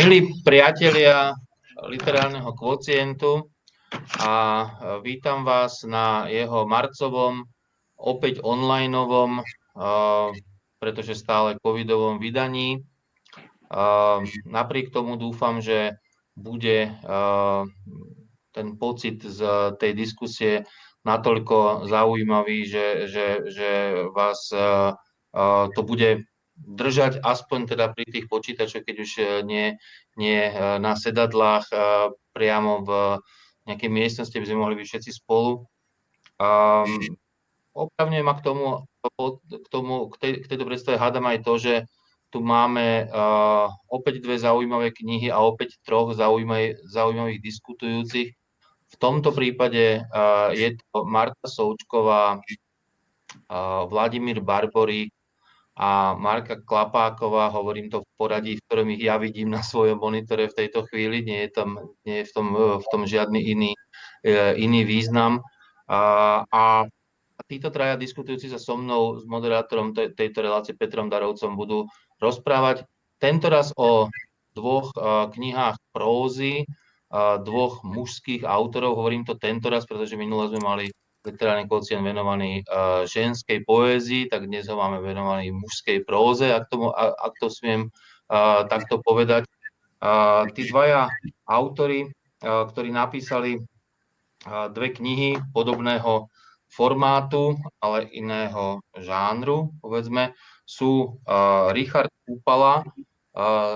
Milí priatelia literárneho kvocientu a vítam vás na jeho marcovom, opäť onlineovom, pretože stále covidovom vydaní. Napriek tomu dúfam, že bude ten pocit z tej diskusie natoľko zaujímavý, že, že, že vás to bude držať aspoň teda pri tých počítačoch, keď už e, nie, nie e, na sedadlách e, priamo v nejakej miestnosti, aby sme mohli byť všetci spolu. Um, opravňujem ma k tomu, k, tomu, k, tej, k tejto predstave hádam aj to, že tu máme uh, opäť dve zaujímavé knihy a opäť troch zaujímavých, zaujímavých diskutujúcich. V tomto prípade uh, je to Marta Součková, uh, Vladimír Barborík a Marka Klapáková, hovorím to v poradí, v ktorom ich ja vidím na svojom monitore v tejto chvíli, nie je, tam, nie je v, tom, v tom žiadny iný, e, iný význam. A, a títo traja diskutujúci sa so mnou, s moderátorom tejto relácie Petrom Darovcom budú rozprávať tentoraz o dvoch e, knihách prózy, dvoch mužských autorov. Hovorím to tentoraz, pretože minule sme mali literárny kocien venovaný uh, ženskej poézii, tak dnes ho máme venovaný mužskej próze, ak, tomu, ak to smiem uh, takto povedať. Uh, tí dvaja autory, uh, ktorí napísali uh, dve knihy podobného formátu, ale iného žánru, povedzme, sú Richard Kúpala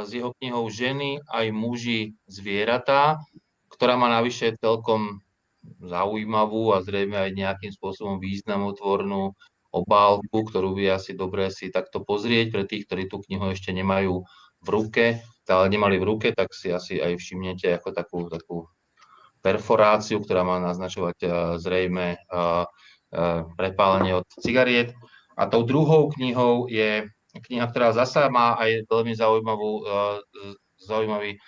s jeho knihou Ženy aj muži zvieratá, ktorá má navyše celkom zaujímavú a zrejme aj nejakým spôsobom významotvornú obálku, ktorú by asi dobre si takto pozrieť pre tých, ktorí tú knihu ešte nemajú v ruke, ale nemali v ruke, tak si asi aj všimnete ako takú, takú perforáciu, ktorá má naznačovať uh, zrejme uh, uh, prepálenie od cigariet. A tou druhou knihou je kniha, ktorá zasa má aj veľmi zaujímavú, zaujímavý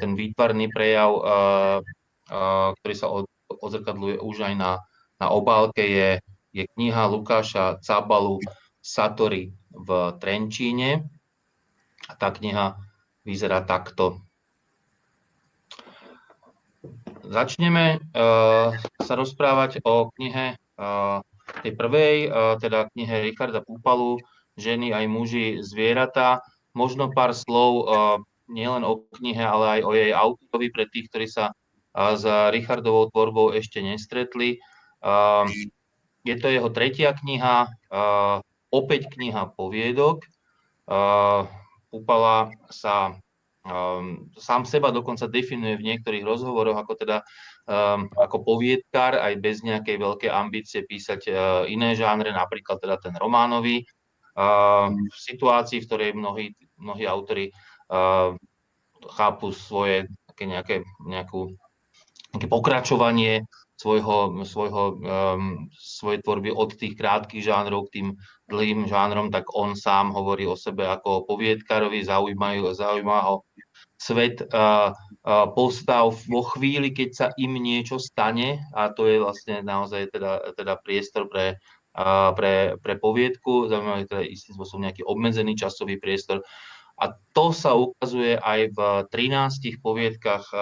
ten výtvarný prejav, ktorý sa od odzrkadluje už aj na, na obálke, je, je kniha Lukáša Cabalu Satori v Trenčíne. A tá kniha vyzerá takto. Začneme uh, sa rozprávať o knihe uh, tej prvej, uh, teda knihe Richarda Púpalu, Ženy aj muži, zvieratá. Možno pár slov nielen o knihe, ale aj o jej autorovi pre tých, ktorí sa a s Richardovou tvorbou ešte nestretli. Je to jeho tretia kniha, opäť kniha poviedok. Pupala sa sám seba dokonca definuje v niektorých rozhovoroch ako teda ako poviedkar, aj bez nejakej veľkej ambície písať iné žánre, napríklad teda ten románový. V situácii, v ktorej mnohí, mnohí autory chápu svoje nejaké, nejakú nejaké pokračovanie svojho, svojho, um, svojej tvorby od tých krátkých žánrov k tým dlhým žánrom, tak on sám hovorí o sebe ako poviedkarovi, zaujímajú, zaujíma ho svet uh, uh, postav vo chvíli, keď sa im niečo stane a to je vlastne naozaj teda, teda priestor pre, uh, pre, pre poviedku, zaujímavý teda istým spôsobom nejaký obmedzený časový priestor. A to sa ukazuje aj v 13 poviedkach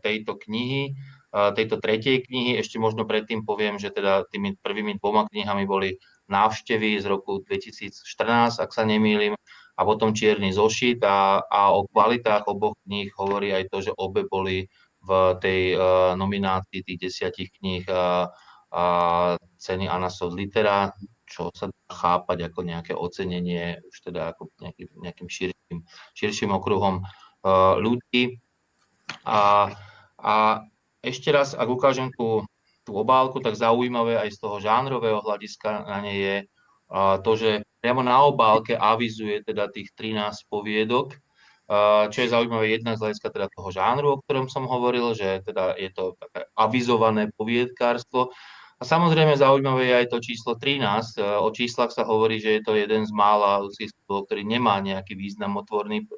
tejto knihy, tejto tretej knihy. Ešte možno predtým poviem, že teda tými prvými dvoma knihami boli návštevy z roku 2014, ak sa nemýlim, a potom Čierny zošit a, a o kvalitách oboch kníh hovorí aj to, že obe boli v tej uh, nominácii tých desiatich kníh uh, uh, ceny Anasov Litera, čo sa dá chápať ako nejaké ocenenie už teda ako nejaký, nejakým širším, širším okruhom uh, ľudí. A, a ešte raz, ak ukážem tú, tú obálku, tak zaujímavé aj z toho žánrového hľadiska na nej je uh, to, že priamo na obálke avizuje teda tých 13 poviedok, uh, čo je zaujímavé jedna z hľadiska teda toho žánru, o ktorom som hovoril, že teda je to také avizované poviedkárstvo, A samozrejme zaujímavé je aj to číslo 13. O číslach sa hovorí, že je to jeden z mála ľudských ktorý nemá nejaký významotvorný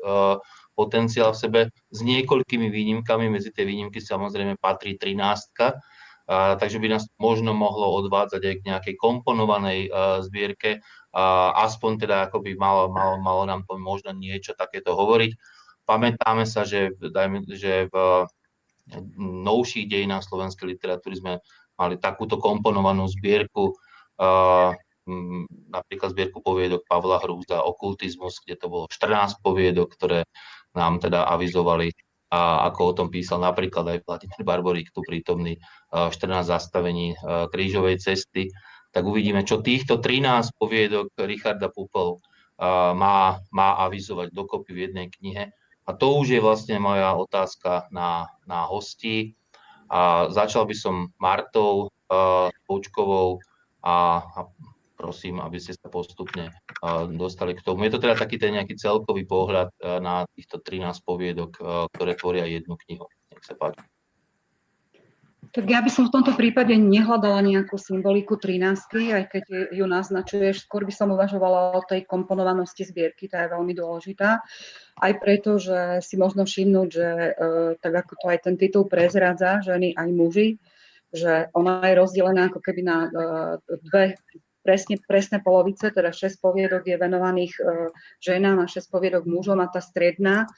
potenciál v sebe s niekoľkými výnimkami. Medzi tie výnimky samozrejme patrí 13. A, takže by nás možno mohlo odvádzať aj k nejakej komponovanej a, zbierke. A, aspoň teda ako by malo, malo, malo nám to možno niečo takéto hovoriť. Pamätáme sa, že, dajme, že v novších dejinách slovenskej literatúry sme mali takúto komponovanú zbierku, napríklad zbierku poviedok Pavla Hrúza, Okultizmus, kde to bolo 14 poviedok, ktoré nám teda avizovali a ako o tom písal napríklad aj Vladimír Barborík, tu prítomný 14 zastavení krížovej cesty, tak uvidíme, čo týchto 13 poviedok Richarda Pupel má, má avizovať dokopy v jednej knihe. A to už je vlastne moja otázka na, na hostí. A začal by som Martou Poučkovou a, a prosím, aby ste sa postupne dostali k tomu. Je to teda taký ten nejaký celkový pohľad na týchto 13 poviedok, ktoré tvoria jednu knihu. Nech sa páči. Tak ja by som v tomto prípade nehľadala nejakú symboliku 13, aj keď ju naznačuješ, skôr by som uvažovala o tej komponovanosti zbierky, tá je veľmi dôležitá. Aj preto, že si možno všimnúť, že e, tak ako to aj ten titul prezradza, ženy aj muži, že ona je rozdelená ako keby na e, dve presne, presné polovice, teda 6 poviedok je venovaných uh, ženám a 6 poviedok mužom a tá stredná,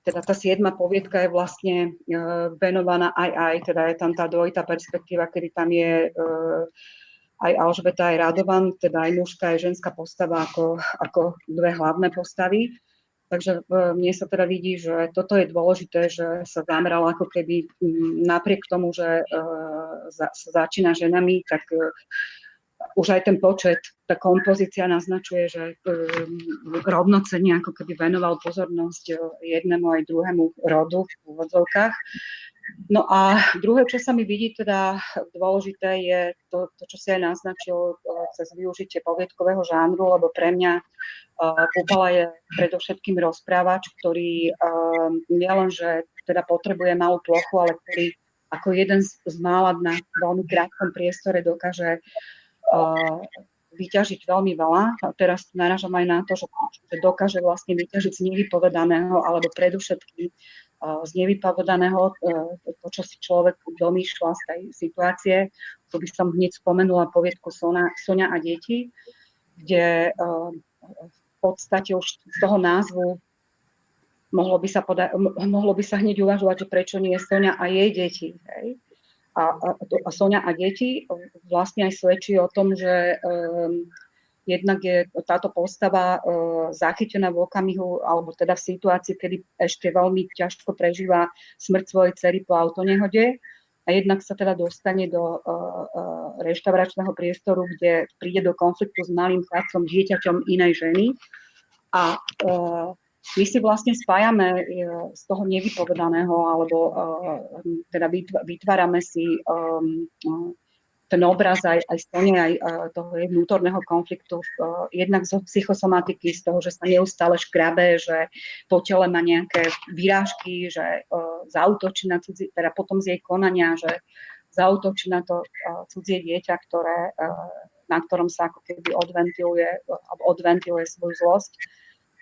teda tá siedma poviedka je vlastne uh, venovaná aj aj, teda je tam tá dvojitá perspektíva, kedy tam je uh, aj Alžbeta, aj Radovan, teda aj mužská, aj ženská postava ako, ako dve hlavné postavy. Takže mne sa teda vidí, že toto je dôležité, že sa zameralo ako keby napriek tomu, že sa začína ženami, tak už aj ten počet, tá kompozícia naznačuje, že um, rovnocene ako keby venoval pozornosť uh, jednému aj druhému rodu v úvodzovkách. No a druhé, čo sa mi vidí teda dôležité, je to, to čo si aj naznačil uh, cez využitie poviedkového žánru, lebo pre mňa uh, je predovšetkým rozprávač, ktorý uh, nielenže teda potrebuje malú plochu, ale ktorý ako jeden z, z mála na veľmi krátkom priestore dokáže vyťažiť veľmi veľa. Teraz naražam aj na to, že, že dokáže vlastne vyťažiť z nevypovedaného, alebo predovšetkým z nevypovedaného to, čo si človek domýšľa z tej situácie. Tu by som hneď spomenula poviedku Sonia, Sonia a deti, kde v podstate už z toho názvu mohlo by sa, poda- mohlo by sa hneď uvažovať, že prečo nie Sonia a jej deti. Hej? A, a, a Sonia a deti vlastne aj svedčí o tom, že um, jednak je táto postava uh, zachytená v okamihu, alebo teda v situácii, kedy ešte veľmi ťažko prežíva smrť svojej cery po autonehode. A jednak sa teda dostane do uh, uh, reštauračného priestoru, kde príde do konfliktu s malým chlapcom, dieťaťom inej ženy. A uh, my si vlastne spájame e, z toho nevypovedaného, alebo e, teda vytvárame si e, ten obraz aj, aj splne aj toho vnútorného konfliktu, jednak zo psychosomatiky, z toho, že sa neustále škrabe, že po tele má nejaké vyrážky, že zautočí na cudzie, teda potom z jej konania, že zautočí na to cudzie dieťa, ktoré, na ktorom sa ako keby odventiluje, odventiluje svoju zlosť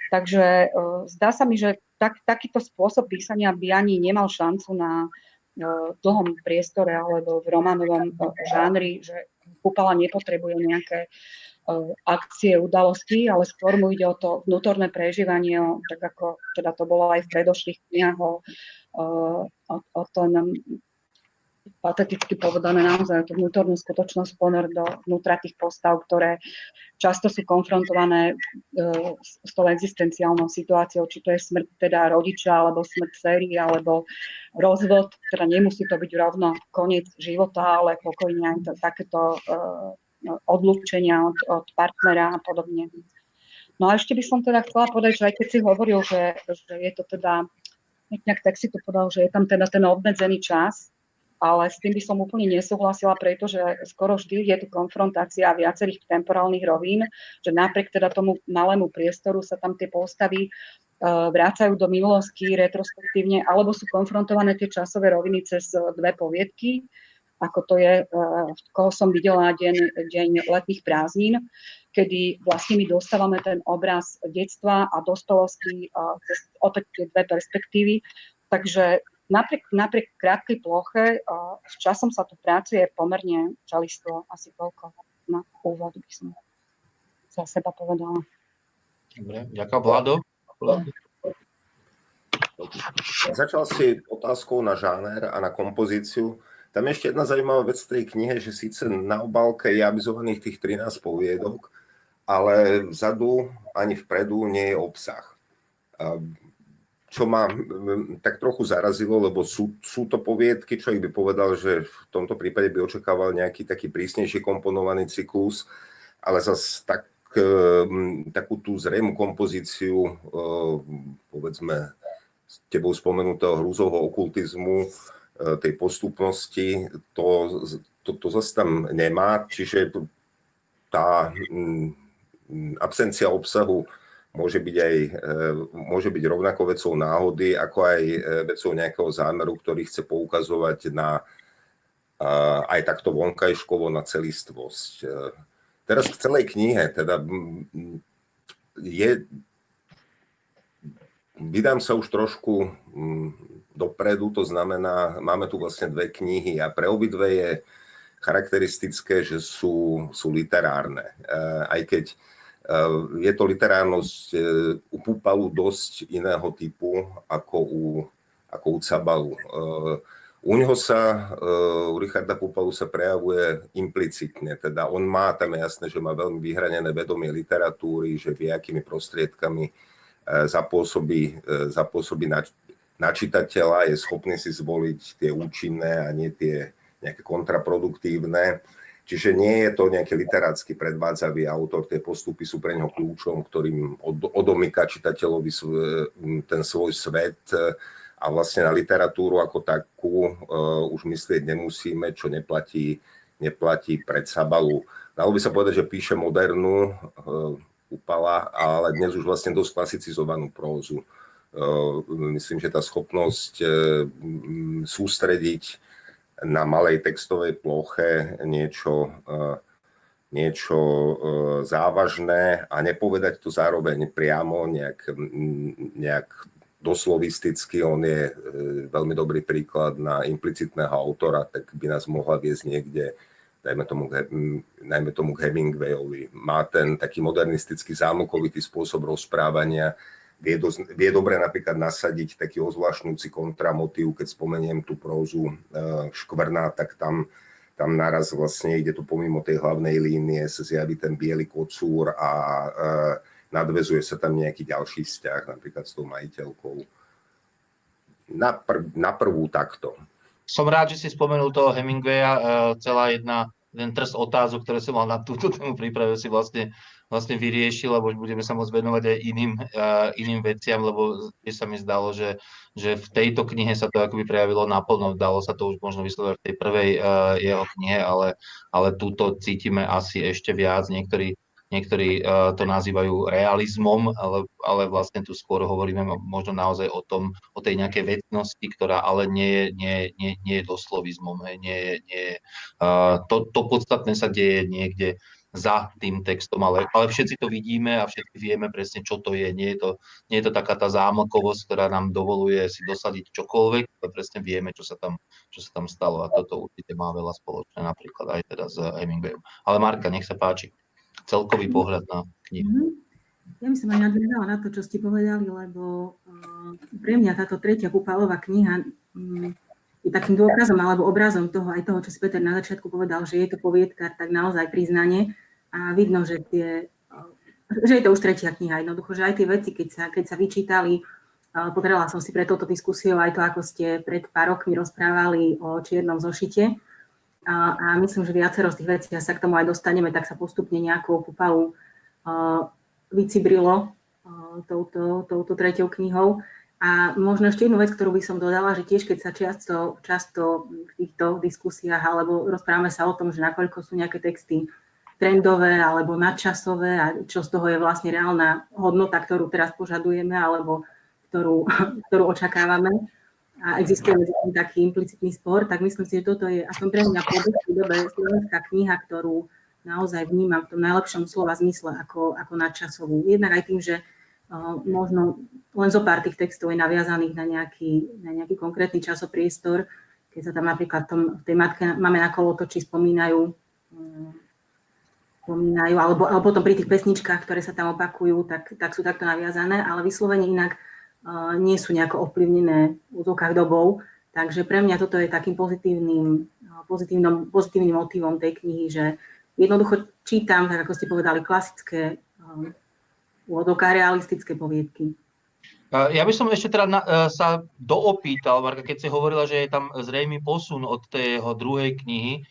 Takže uh, zdá sa mi, že tak, takýto spôsob písania by ani nemal šancu na uh, dlhom priestore alebo v románovom uh, žánri, že Kupala nepotrebuje nejaké akcie, udalosti, ale skôr mu ide o to vnútorné prežívanie, tak ako teda to bolo aj v predošlých knihách, o, o, o tom pateticky povedané naozaj tú vnútornú skutočnosť ponor do vnútra tých postav, ktoré často sú konfrontované e, s, tou existenciálnou situáciou, či to je smrť teda rodiča, alebo smrť série, alebo rozvod, teda nemusí to byť rovno koniec života, ale pokojne aj to, takéto e, odlúčenia od, od partnera a podobne. No a ešte by som teda chcela povedať, že aj keď si hovoril, že, že je to teda, nejak tak si to povedal, že je tam teda ten obmedzený čas, ale s tým by som úplne nesúhlasila, pretože skoro vždy je tu konfrontácia viacerých temporálnych rovín, že napriek teda tomu malému priestoru sa tam tie postavy uh, vrácajú do minulosti retrospektívne, alebo sú konfrontované tie časové roviny cez dve poviedky. ako to je, koho som videla deň, deň letných prázdnin, kedy vlastne my dostávame ten obraz detstva a dospelosti cez opäť tie dve perspektívy. Takže napriek, napriek krátkej ploche s časom sa tu pracuje pomerne čelistvo, asi toľko na úvod by som za seba povedala. Dobre, ďakujem Vlado. Vlado. Začal si otázkou na žáner a na kompozíciu. Tam je ešte jedna zaujímavá vec v tej knihe, že síce na obálke je avizovaných tých 13 poviedok, ale vzadu ani vpredu nie je obsah. Čo ma tak trochu zarazilo, lebo sú, sú to poviedky, čo ich by povedal, že v tomto prípade by očakával nejaký taký prísnejší komponovaný cyklus, ale zase tak, takú tú zrejmú kompozíciu, povedzme, tebou spomenutého hrúzovho okultizmu, e, tej postupnosti, to, to, to zase tam nemá, čiže tá absencia obsahu môže byť, aj, e, môže byť rovnako vecou náhody, ako aj e, vecou nejakého zámeru, ktorý chce poukazovať na aj takto vonkajškovo na celistvosť. Teraz k celej knihe, teda je Vydám sa už trošku dopredu, to znamená, máme tu vlastne dve knihy a pre obidve je charakteristické, že sú, sú literárne. Aj keď je to literárnosť eh, u Pupalu dosť iného typu ako u, ako u Cabalu. U neho sa, u Richarda Pupalu sa prejavuje implicitne, teda on má, tam je jasné, že má veľmi vyhranené vedomie literatúry, že vie, akými prostriedkami zapôsobí, zapôsobí na, na čitateľa, je schopný si zvoliť tie účinné a nie tie nejaké kontraproduktívne. Čiže nie je to nejaký literátsky predvádzavý autor, tie postupy sú pre neho kľúčom, ktorým od, odomýka čitateľovi ten svoj svet a vlastne na literatúru ako takú uh, už myslieť nemusíme, čo neplatí, neplatí pred Sabalu. Dalo by sa povedať, že píše modernú, Upala, ale dnes už vlastne dosť klasicizovanú prózu. E, myslím, že tá schopnosť e, sústrediť na malej textovej ploche niečo, e, niečo závažné a nepovedať to zároveň priamo, nejak, nejak doslovisticky, on je veľmi dobrý príklad na implicitného autora, tak by nás mohla viesť niekde dajme tomu, najmä tomu k Hemingwayovi. Má ten taký modernistický zámokovitý spôsob rozprávania, vie, do, vie dobre napríklad nasadiť taký ozvláštňujúci kontramotív, keď spomeniem tú prózu uh, Škvrná, tak tam, tam naraz vlastne ide to pomimo tej hlavnej línie, sa zjaví ten biely kocúr a uh, nadvezuje sa tam nejaký ďalší vzťah, napríklad s tou majiteľkou. Na, prv, na prvú takto som rád, že si spomenul toho Hemingwaya, uh, celá jedna, ten trst otázok, ktoré som mal na túto tému príprave, si vlastne, vlastne vyriešil, lebo budeme sa môcť venovať aj iným, uh, iným veciam, lebo sa mi zdalo, že, že v tejto knihe sa to akoby prejavilo naplno, dalo sa to už možno vyslovať v tej prvej uh, jeho knihe, ale, ale túto cítime asi ešte viac. Niektorí Niektorí uh, to nazývajú realizmom, ale, ale vlastne tu skôr hovoríme možno naozaj o tom, o tej nejakej vecnosti, ktorá ale nie je, nie, nie, nie je doslovizmom. Nie, nie, uh, to, to podstatné sa deje niekde za tým textom, ale, ale všetci to vidíme a všetci vieme presne, čo to je. Nie je to, nie je to taká tá zámlkovosť, ktorá nám dovoluje si dosadiť čokoľvek, ale presne vieme, čo sa tam, čo sa tam stalo a toto určite má veľa spoločné, napríklad aj teda s Hemingwayom. Ale Marka, nech sa páči celkový pohľad na knihu. Mm-hmm. Ja by som aj nadviazala na to, čo ste povedali, lebo uh, pre mňa táto tretia Pupalová kniha um, je takým dôkazom alebo obrazom toho, aj toho, čo si Peter na začiatku povedal, že je to poviedka, tak naozaj priznanie a vidno, že, tie, uh, že je to už tretia kniha. Jednoducho, že aj tie veci, keď sa, keď sa vyčítali, uh, pozerala som si pre touto diskusiou aj to, ako ste pred pár rokmi rozprávali o čiernom zošite, a, a myslím, že viacero z tých vecí, a sa k tomu aj dostaneme, tak sa postupne nejakou pupalu uh, vycibrilo touto, touto tretiou knihou. A možno ešte jednu vec, ktorú by som dodala, že tiež keď sa často, často v týchto diskusiách alebo rozprávame sa o tom, že nakoľko sú nejaké texty trendové alebo nadčasové a čo z toho je vlastne reálna hodnota, ktorú teraz požadujeme alebo ktorú, ktorú očakávame, a existuje taký implicitný spor, tak myslím si, že toto je aspoň pre mňa po dobe slovenská kniha, ktorú naozaj vnímam v tom najlepšom slova zmysle ako, ako nadčasovú. Jednak aj tým, že možno len zo pár tých textov je naviazaných na nejaký, na nejaký konkrétny časopriestor, keď sa tam napríklad tom, v tej matke máme na kolotoči spomínajú, um, spomínajú alebo, alebo potom pri tých pesničkách, ktoré sa tam opakujú, tak, tak sú takto naviazané, ale vyslovene inak nie sú nejako ovplyvnené v úzokách dobou. Takže pre mňa toto je takým pozitívnym, pozitívnym, pozitívnym motivom tej knihy, že jednoducho čítam, tak ako ste povedali, klasické úvodoká realistické poviedky. Ja by som ešte teda na, e, sa doopýtal, Marka, keď si hovorila, že je tam zrejmý posun od tej druhej knihy.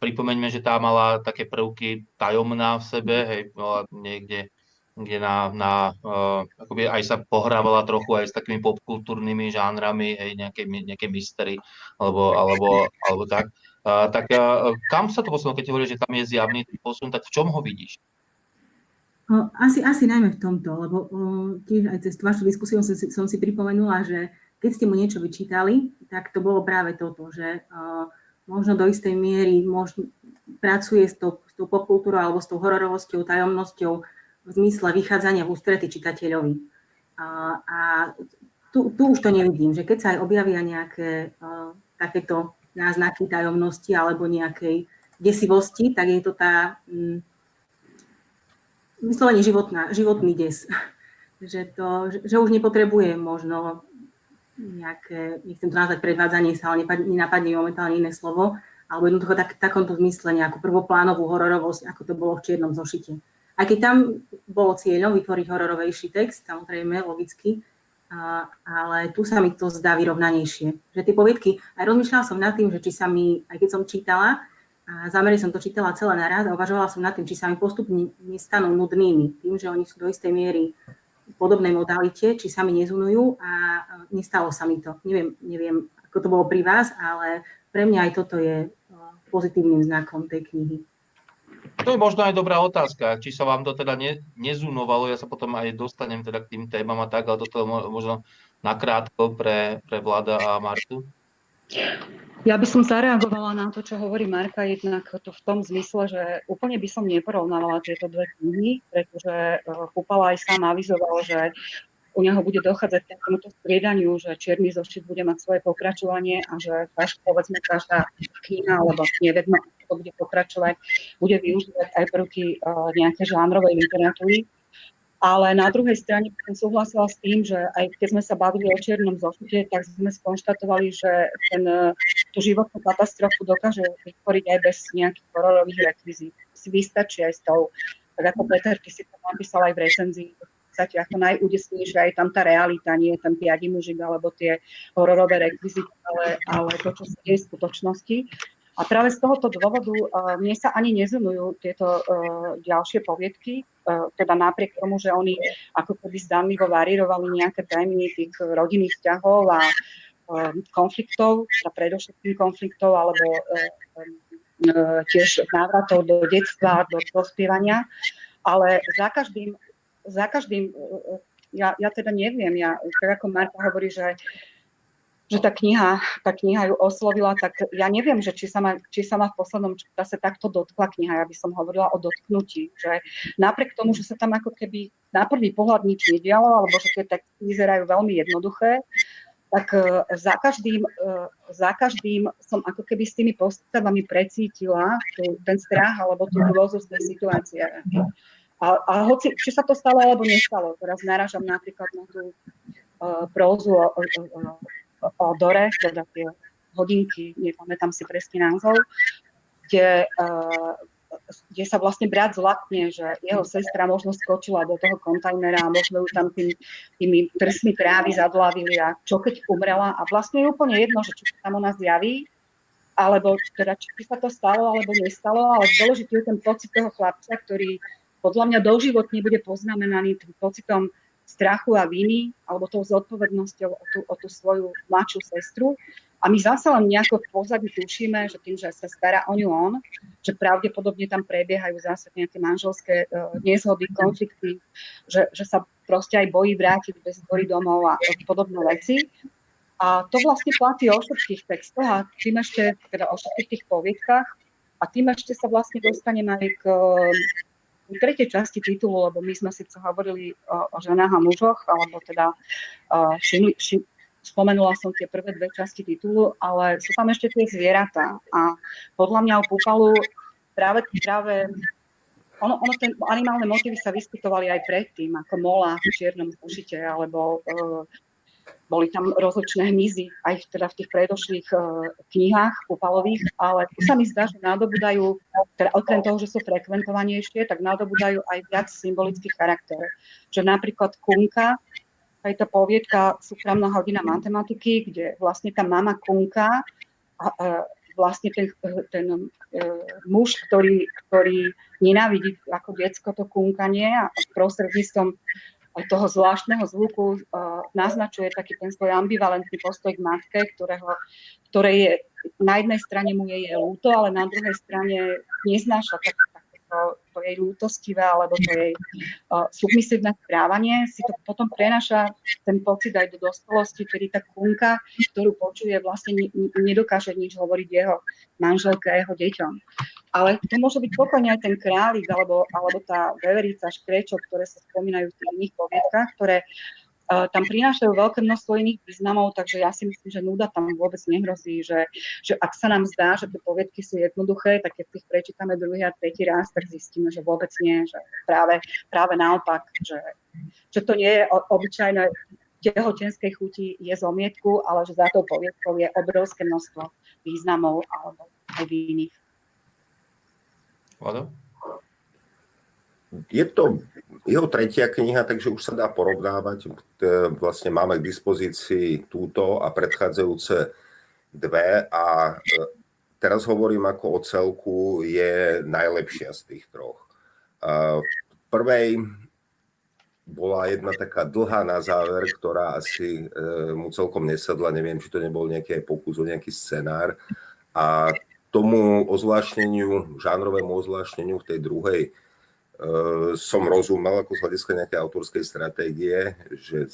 Pripomeňme, že tá mala také prvky tajomná v sebe, hej, niekde kde na, na uh, akoby aj sa pohrávala trochu aj s takými popkultúrnymi žánrami, hej, nejaké, nejaké mystery, alebo, alebo, alebo tak. Uh, tak uh, kam sa to posunulo, keď hovoríš, že tam je zjavný posun, tak v čom ho vidíš? Asi, asi najmä v tomto, lebo tiež aj cez vašu diskusiu som, som si pripomenula, že keď ste mu niečo vyčítali, tak to bolo práve toto, že možno do istej miery možno, pracuje s tou, s tou popkultúrou alebo s tou hororovosťou, tajomnosťou v zmysle vychádzania v ústrety čitateľovi. A, a tu, tu už to nevidím, že keď sa aj objavia nejaké uh, takéto náznaky tajomnosti alebo nejakej desivosti, tak je to tá um, vyslovene životná, životný des. že, to, že, už nepotrebuje možno nejaké, nechcem to nazvať predvádzanie sa, ale nenapadne momentálne iné slovo, alebo jednoducho tak, takomto zmysle nejakú prvoplánovú hororovosť, ako to bolo v čiernom zošite. Aj keď tam bolo cieľom vytvoriť hororovejší text, samozrejme, logicky, a, ale tu sa mi to zdá vyrovnanejšie. Že tie poviedky, aj rozmýšľala som nad tým, že či sa mi, aj keď som čítala, a zámerne som to čítala celé naraz a uvažovala som nad tým, či sa mi postupne nestanú nudnými, tým, že oni sú do istej miery v podobnej modalite, či sa mi nezunujú a nestalo sa mi to. Neviem, neviem, ako to bolo pri vás, ale pre mňa aj toto je pozitívnym znakom tej knihy. To je možno aj dobrá otázka, či sa vám to teda ne, nezunovalo, ja sa potom aj dostanem teda k tým témam a tak, ale toto možno nakrátko pre, pre Vlada a Martu. Ja by som zareagovala na to, čo hovorí Marka, jednak to v tom zmysle, že úplne by som neporovnávala tieto dve knihy, pretože Kupala aj sám avizoval, že u neho bude dochádzať k takémuto striedaniu, že čierny zošit bude mať svoje pokračovanie a že až povedzme každá kniha, alebo nevedme, ako to bude pokračovať, bude využívať aj prvky uh, nejaké žánrovej literatúry. Ale na druhej strane som súhlasila s tým, že aj keď sme sa bavili o čiernom zošite, tak sme skonštatovali, že ten, tú životnú katastrofu dokáže vytvoriť aj bez nejakých hororových rekvizít. Vystačí aj s tou, tak ako Peter, ty si to napísal aj v recenzii, podstate ako najúdesnejšia je tam tá realita, nie ten piadi mužik alebo tie hororové rekvizity, ale, ale to, čo deje v skutočnosti. A práve z tohoto dôvodu uh, mne sa ani nezunujú tieto uh, ďalšie poviedky, uh, teda napriek tomu, že oni ako keby zdanlivo varírovali nejaké témy tých rodinných vzťahov a uh, konfliktov, teda predovšetkým konfliktov, alebo uh, tiež návratov do detstva, do dospievania. Ale za každým za každým, e, e, ja, ja teda neviem, ja, tak ako Marta hovorí, že, že tá kniha, tá kniha ju oslovila, tak ja neviem, že či sa, ma, či sa ma v poslednom čase takto dotkla kniha, ja by som hovorila o dotknutí, že napriek tomu, že sa tam ako keby na prvý pohľad nič nedialo, alebo že tie texty vyzerajú veľmi jednoduché, tak e, za každým, za každým som ako keby s tými postavami precítila ten strach alebo tú hrôzu z tej situácie. A, a hoci, či sa to stalo alebo nestalo, teraz naražam napríklad na tú uh, prózu o, o, o Dore, teda tie hodinky, nepamätám si presný názov, kde, uh, kde sa vlastne brat zlatne, že jeho sestra možno skočila do toho kontajnera a možno ju tam tým, tými prsmi trávy zadlavili a čo keď umrela. A vlastne je úplne jedno, že čo sa tam ona zjaví, alebo teda či sa to stalo alebo nestalo, ale dôležitý je ten pocit toho chlapca, ktorý podľa mňa doživotne bude poznamenaný tým pocitom strachu a viny alebo tou zodpovednosťou o tú, o tú svoju mladšiu sestru. A my zase len nejako v pozadí tušíme, že tým, že sa stará o ňu on, že pravdepodobne tam prebiehajú zase nejaké manželské uh, nezhody, konflikty, že, že sa proste aj bojí vrátiť bez zbory domov a podobné veci. A to vlastne platí o všetkých textoch a tým ešte, teda o všetkých tých poviedkach a tým ešte sa vlastne dostaneme aj k v tretej časti titulu, lebo my sme síce hovorili o, o ženách a mužoch, alebo teda uh, šimli, šim, spomenula som tie prvé dve časti titulu, ale sú tam ešte tie zvieratá. A podľa mňa o Pupalu práve, práve ono, ono ten animálne motívy sa vyskytovali aj predtým, ako mola v čiernom ušite, alebo uh, boli tam rozličné hmyzy aj teda v tých predošlých uh, knihách pupalových, ale tu sa mi zdá, že nádobudajú, teda okrem toho, že sú frekventovanejšie, tak nádobudajú aj viac symbolický charakter. Že napríklad Kunka, aj tá poviedka Súkromná hodina matematiky, kde vlastne tá mama Kunka a, a vlastne ten, ten uh, muž, ktorý, ktorý nenávidí ako detsko to kúnkanie a prostredníctvom toho zvláštneho zvuku uh, naznačuje taký ten svoj ambivalentný postoj k matke, ktorého, ktoré je, na jednej strane mu je, je ľúto, ale na druhej strane neznáša tak, to, to jej ľútostivé alebo to jej uh, submisívne správanie, si to potom prenaša ten pocit aj do dospelosti, kedy tá kunka, ktorú počuje, vlastne nedokáže nič hovoriť jeho manželke a jeho deťom. Ale to môže byť pokojne aj ten králik alebo, alebo tá veverica, škrečo, ktoré sa spomínajú v tých iných poviedkach, ktoré uh, tam prinášajú veľké množstvo iných významov, takže ja si myslím, že nuda tam vôbec nehrozí, že, že ak sa nám zdá, že tie poviedky sú jednoduché, tak keď ich prečítame druhý a tretí raz, tak zistíme, že vôbec nie, že práve, práve naopak, že, že to nie je obyčajné tehotenskej chuti je zomietku, ale že za tou poviedkou je obrovské množstvo významov alebo aj iných. Vlado? Je to jeho tretia kniha, takže už sa dá porovnávať. Vlastne máme k dispozícii túto a predchádzajúce dve a e, teraz hovorím ako o celku, je najlepšia z tých troch. V prvej bola jedna taká dlhá na záver, ktorá asi e, mu celkom nesadla, neviem, či to nebol nejaký pokus o nejaký scenár. A tomu ozvláštneniu, žánrovému ozvláštneniu v tej druhej Eh, som rozumel ako z hľadiska nejakej autorskej stratégie, že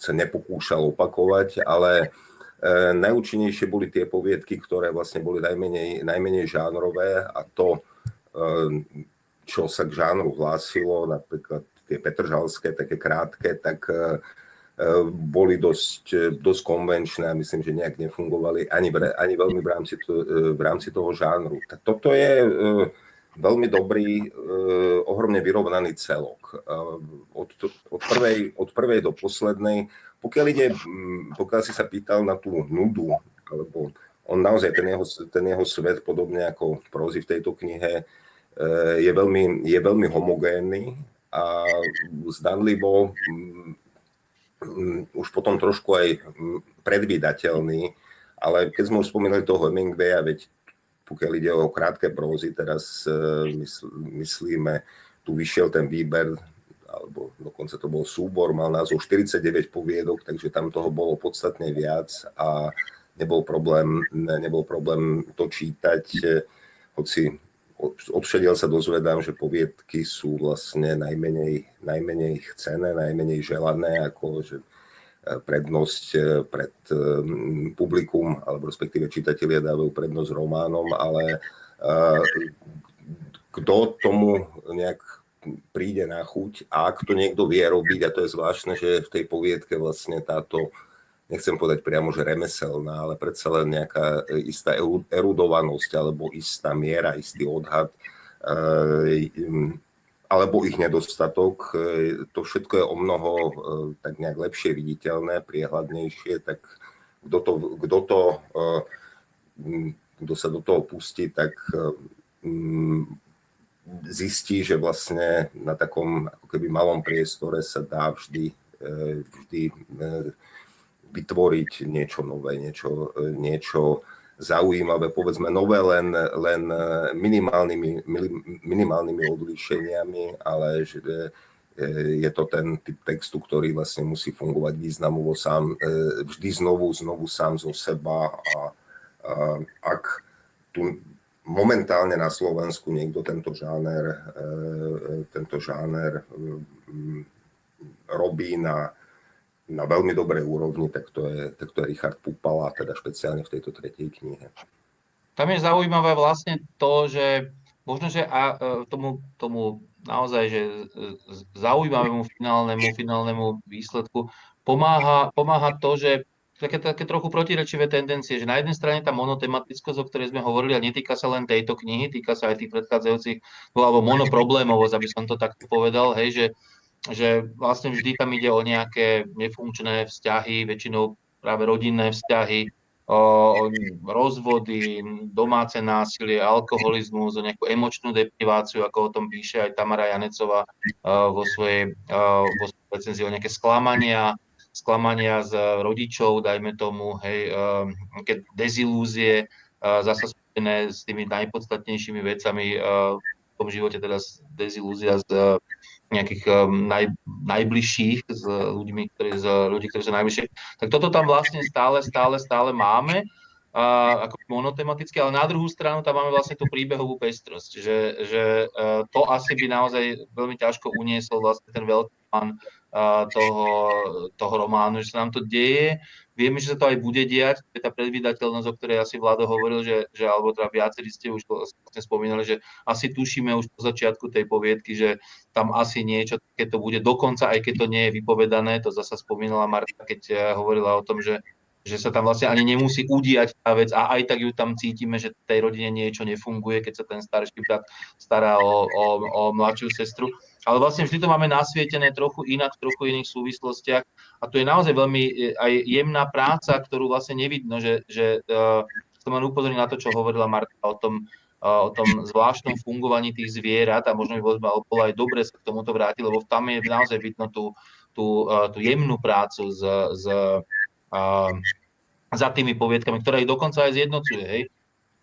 sa nepokúšal opakovať, ale eh, najúčinnejšie boli tie poviedky, ktoré vlastne boli najmenej, najmenej žánrové a to, eh, čo sa k žánru hlásilo, napríklad tie petržalské, také krátke, tak boli dosť, dosť konvenčné a myslím, že nejak nefungovali ani, ani veľmi v rámci, to, v rámci toho žánru. Toto je veľmi dobrý, eh, ohromne vyrovnaný celok. Eh, od, od, prvej, od prvej do poslednej, pokiaľ, ide, pokiaľ si sa pýtal na tú nudu, alebo on naozaj, ten jeho, ten jeho svet, podobne ako prózy v tejto knihe, je veľmi, je veľmi homogénny a zdanlivo už potom trošku aj predvídateľný, ale keď sme už spomínali toho Hemingwaya, veď pokiaľ ide o krátke prózy, teraz e, myslíme, tu vyšiel ten výber, alebo dokonca to bol súbor, mal názov 49 poviedok, takže tam toho bolo podstatne viac a nebol problém, nebol problém to čítať, e, hoci odšediel sa dozvedám, že poviedky sú vlastne najmenej, najmenej chcené, najmenej želané, ako že prednosť eh, pred eh, publikum, alebo respektíve čitatelia dávajú prednosť románom, ale kto tomu nejak príde na chuť a ak to niekto vie robiť, a to je zvláštne, že v tej poviedke vlastne táto, nechcem povedať priamo, že remeselná, ale predsa len nejaká istá erudovanosť alebo istá miera, istý odhad alebo ich nedostatok. E, to všetko je o mnoho e, tak nejak lepšie viditeľné, priehľadnejšie, tak kto, to, kto, to, e, kto sa do toho pustí, tak zistí, že vlastne na takom ako keby malom priestore sa dá vždy, vždy vytvoriť niečo nové, niečo, niečo zaujímavé, povedzme nové len, len minimálnymi, minimálnymi odlíšeniami, ale že e, je to ten typ textu, ktorý vlastne musí fungovať významovo sám, e, vždy znovu, znovu sám zo seba a, a ak tu momentálne na Slovensku niekto tento žáner, e, tento žáner robí na na veľmi dobrej úrovni, tak to je, tak to je Richard Pupala, teda špeciálne v tejto tretej knihe. Tam je zaujímavé vlastne to, že možno, že a, e, tomu, tomu naozaj, že zaujímavému finálnemu, finálnemu výsledku pomáha, pomáha to, že také, také trochu protirečivé tendencie, že na jednej strane tá monotematická, o ktorej sme hovorili, a netýka sa len tejto knihy, týka sa aj tých predchádzajúcich, alebo monoproblémovosť, aby som to takto povedal, hej, že že vlastne vždy tam ide o nejaké nefunkčné vzťahy, väčšinou práve rodinné vzťahy, o, rozvody, domáce násilie, alkoholizmus, o nejakú emočnú depriváciu, ako o tom píše aj Tamara Janecová vo svojej, vo svojej recenzii, o nejaké sklamania, sklamania z rodičov, dajme tomu, hej, nejaké dezilúzie, zasa spojené s tými najpodstatnejšími vecami v tom živote, teda dezilúzia z nejakých um, naj, najbližších s ľuďmi, ktorí, z ľudí, ktorí sú najbližšie. Tak toto tam vlastne stále, stále, stále máme uh, ako monotematicky, ale na druhú stranu tam máme vlastne tú príbehovú pestrosť, že, že uh, to asi by naozaj veľmi ťažko uniesol vlastne ten veľký plán toho, toho románu, že sa nám to deje. Vieme, že sa to aj bude diať, to je tá predvydateľnosť, o ktorej asi Vlado hovoril, že, že alebo teda viacerí ste už vlastne spomínali, že asi tušíme už po začiatku tej poviedky, že tam asi niečo takéto bude, dokonca aj keď to nie je vypovedané, to zasa spomínala Marta, keď eh, hovorila o tom, že že sa tam vlastne ani nemusí udiať tá vec. A aj tak ju tam cítime, že tej rodine niečo nefunguje, keď sa ten starší brat stará o, o, o mladšiu sestru. Ale vlastne vždy to máme nasvietené trochu inak, v trochu iných súvislostiach a tu je naozaj veľmi e, aj jemná práca, ktorú vlastne nevidno, že, že uh, som len upozornil na to, čo hovorila Marta o tom, uh, o tom zvláštnom fungovaní tých zvierat a možno by bolo, aj dobre sa k tomuto vrátiť, lebo tam je naozaj vidno tú, tú, tú jemnú prácu s, s uh, za tými poviedkami, ktoré ich dokonca aj zjednocuje. Hej.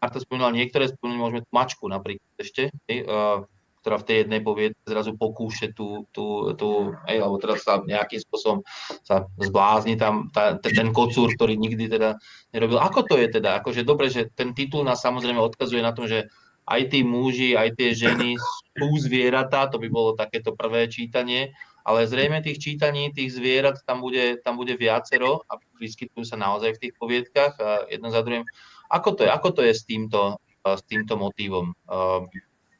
Marta spomínala niektoré, spomínali môžeme mačku napríklad ešte, hej, uh, ktorá v tej jednej poviedke zrazu pokúše tú, tú, tú hej, alebo teda sa nejakým spôsobom sa zblázni tam tá, ten kocúr, ktorý nikdy teda nerobil. Ako to je teda? Akože dobre, že ten titul nás samozrejme odkazuje na tom, že aj tí muži, aj tie ženy sú zvieratá, to by bolo takéto prvé čítanie, ale zrejme tých čítaní tých zvierat tam bude, tam bude viacero a vyskytujú sa naozaj v tých poviedkach a jedno za druhým. Ako to je, ako to je s týmto, s týmto motívom?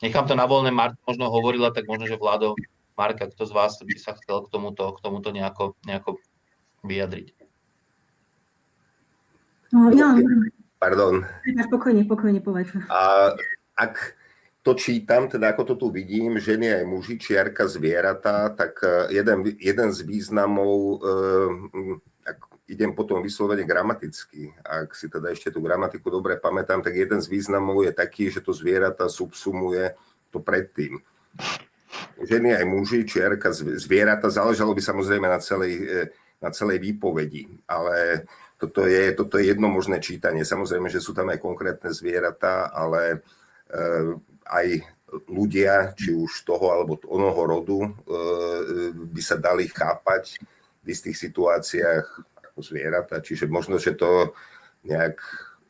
Nechám to na voľné, Marta možno hovorila, tak možno, že Vlado, Marka, kto z vás by sa chcel k tomuto, k tomuto nejako, nejako vyjadriť? No, ja, Pardon. Pokojne, pokojne povedz. A ak to čítam, teda ako to tu vidím, ženy aj muži, čiarka zvieratá, tak e, jeden, jeden z významov, eh, ak idem potom vyslovene gramaticky, ak si teda ešte tú gramatiku dobre pamätám, tak jeden z významov je taký, že to zvieratá subsumuje to predtým. Ženy aj muži, čiarka zvieratá, záležalo by samozrejme na celej, e, na celej výpovedi, ale toto je, toto je jedno možné čítanie. Samozrejme, že sú tam aj konkrétne zvieratá, ale aj ľudia, či už toho alebo onoho rodu, e, by sa dali chápať v istých situáciách zvieratá. Čiže možno, že to nejak,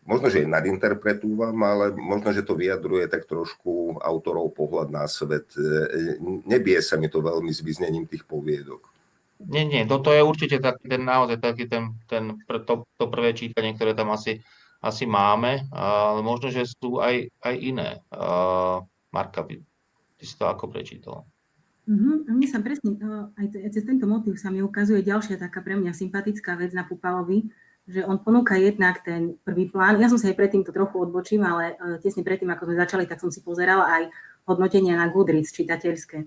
možno, že nadinterpretúvam, ale možno, že to vyjadruje tak trošku autorov pohľad na svet. E, nebie sa mi to veľmi s vyznením tých poviedok. Nie, nie, toto je určite taký ten naozaj taký ten, ten to, to prvé čítanie, ktoré tam asi asi máme, ale možno, že sú aj, aj iné. Marka, by, ty si to ako prečítala? Uh-huh. Mne sa presne, aj cez tento motív sa mi ukazuje ďalšia taká pre mňa sympatická vec na Pupalovi, že on ponúka jednak ten prvý plán. Ja som sa aj predtým to trochu odbočím, ale e, tesne predtým, ako sme začali, tak som si pozerala aj hodnotenia na Goodreads čitateľské.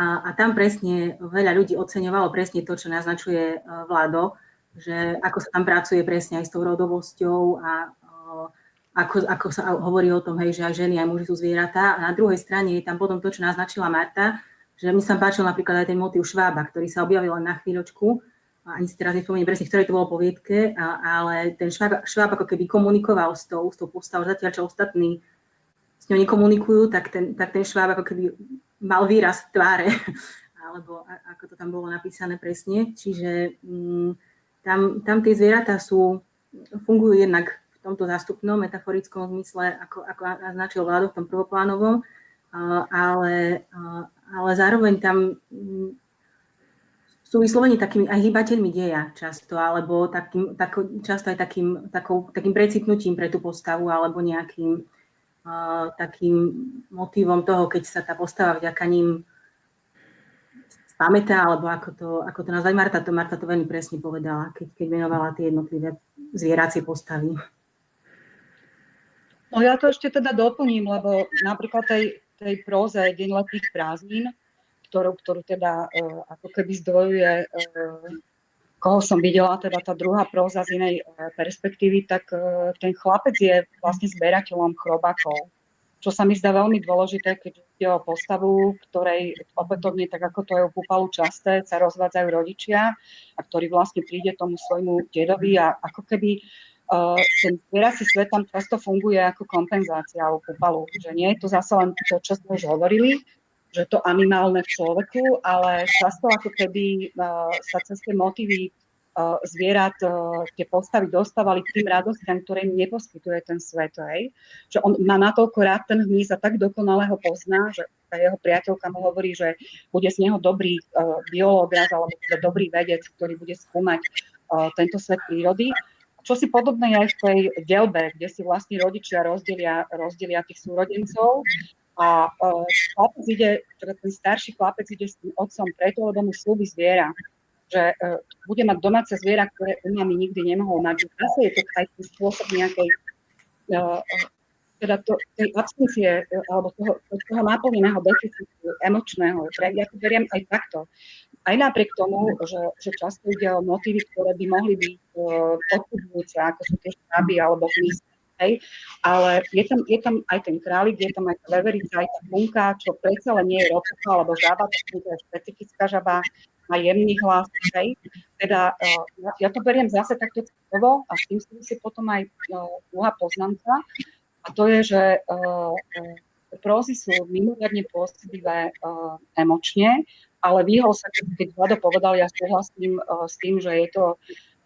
A, a tam presne veľa ľudí oceňovalo presne to, čo naznačuje e, Vlado, že ako sa tam pracuje presne aj s tou rodovosťou a ako, ako sa hovorí o tom, hej, že aj ženy, aj muži sú zvieratá. A na druhej strane je tam potom to, čo naznačila Marta, že mi sa páčil napríklad aj ten motív švába, ktorý sa objavil len na chvíľočku, ani si teraz nespomeniem presne, ktoré to bolo poviedke, ale ten šváb, šváb ako keby komunikoval s tou, s tou postavou, zatiaľ čo ostatní s ňou nekomunikujú, tak ten, tak ten šváb ako keby mal výraz v tváre, alebo ako to tam bolo napísané presne. Čiže mm, tam, tam tie zvieratá sú, fungujú jednak v tomto zástupnom metaforickom zmysle, ako, ako naznačil Vládo v tom prvoplánovom, ale, ale zároveň tam sú vyslovení takými aj hybateľmi deja často, alebo takým, tako, často aj takým, takou, takým precitnutím pre tú postavu, alebo nejakým uh, takým motivom toho, keď sa tá postava vďaka ním pamätá, alebo ako to, ako to nazvať. Marta to, Marta to veľmi presne povedala, keď, keď venovala tie jednotlivé zvieracie postavy. No ja to ešte teda doplním, lebo napríklad tej, tej próze Deň letných prázdnin, ktorú, ktorú teda uh, ako keby zdvojuje, uh, koho som videla, teda tá druhá próza z inej uh, perspektívy, tak uh, ten chlapec je vlastne zberateľom chrobakov, čo sa mi zdá veľmi dôležité, keď ide o postavu, ktorej opätovne, tak ako to je u Pupalu časté, sa rozvádzajú rodičia a ktorý vlastne príde tomu svojmu dedovi a ako keby ten zvierací svet tam často funguje ako kompenzácia u Pupalu, že nie je to zase len to, čo sme už hovorili, že to animálne v človeku, ale často ako keby uh, sa cez tie motívy uh, zvierat tie postavy dostávali k tým radostiam, ktoré im neposkytuje ten svet. Hej? Že on má natoľko rád ten hmyz a tak dokonale ho pozná, že tá jeho priateľka mu hovorí, že bude z neho dobrý biológ alebo teda dobrý vedec, ktorý bude skúmať tento svet prírody. Čo si podobné aj v tej delbe, kde si vlastne rodičia rozdelia, rozdelia tých súrodencov a uh, chlapec ide, teda ten starší chlapec ide s tým otcom preto, lebo mu slúbi zviera. Že uh, bude mať domáce zviera, ktoré u mami nikdy nemohol mať. Zase je to aj ten spôsob nejakej uh, teda to, tej absencie alebo toho, toho naplneného deficitu emočného. Ja to beriem aj takto. Aj napriek tomu, že, že často ide o motívy, ktoré by mohli byť uh, odpudujúce, ako sú tie štáby alebo Hej. Ale je tam, je tam aj ten králik, je tam aj tá veverica, aj tá bunka, čo predsa len nie je ropoka alebo žaba, to je špecifická žaba, má jemný hlas. Hej. Teda uh, ja, ja to beriem zase takto citovo a s tým si potom aj uh, druhá poznámka. A to je, že prózy sú mimoriadne pôsobivé emočne, ale vyhol sa, keď Vlado povedal, ja súhlasím uh, s tým, že je to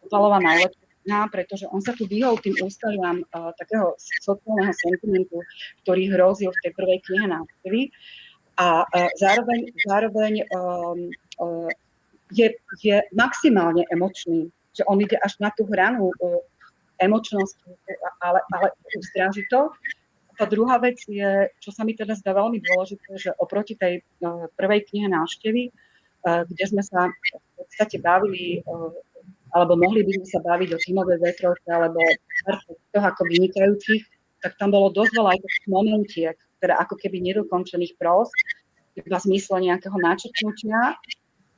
Totalová najlepšia pretože on sa tu vyhol tým ústaviam uh, takého sociálneho sentimentu, ktorý hrozil v tej prvej knihe návštevy. A uh, zároveň, zároveň um, uh, je, je maximálne emočný, že on ide až na tú hranu emočnosti, ale, ale stráži to. Tá druhá vec je, čo sa mi teda zdá veľmi dôležité, že oproti tej uh, prvej knihe návštevy, uh, kde sme sa v podstate bavili uh, alebo mohli by sme sa baviť o tímovej vetrovke alebo toho ako vynikajúcich, tak tam bolo dosť veľa aj takých momentiek, teda ako keby nedokončených pros, iba zmysle nejakého načrtnutia,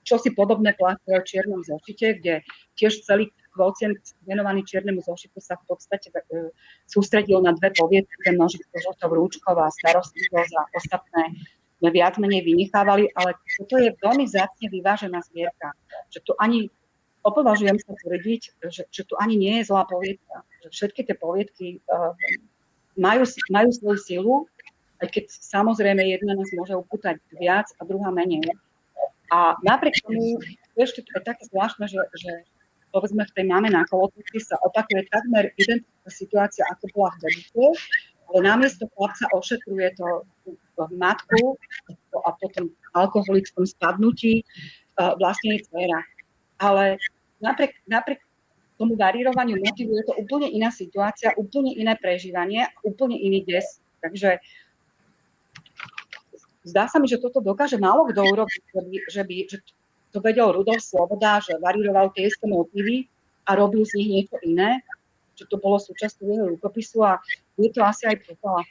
čo si podobné platí o čiernom zošite, kde tiež celý kvocient venovaný čiernemu zošitu sa v podstate e, sústredil na dve poviedky, ten nožičko žltou rúčkov a starostlivosť a ostatné sme viac menej vynechávali, ale toto je veľmi zácne vyvážená zbierka, že tu ani opovažujem sa tvrdiť, že, že tu ani nie je zlá poviedka. Že všetky tie poviedky uh, majú, majú svoju silu, aj keď samozrejme jedna nás môže upútať viac a druhá menej. A napriek tomu ešte to je také zvláštne, že, že povedzme v tej máme na kolotočky sa opakuje takmer identická situácia, ako bola v debite, ale namiesto chlapca ošetruje to, matku a potom alkoholickom spadnutí uh, vlastne jej dcera ale napriek, napriek tomu varírovaniu motivu je to úplne iná situácia, úplne iné prežívanie, úplne iný des. Takže zdá sa mi, že toto dokáže málo kto urobiť, že by, že by že to vedel Rudolf Sloboda, že varíroval tie isté motívy a robil z nich niečo iné, že to bolo súčasťou jeho rukopisu a je to asi aj propala.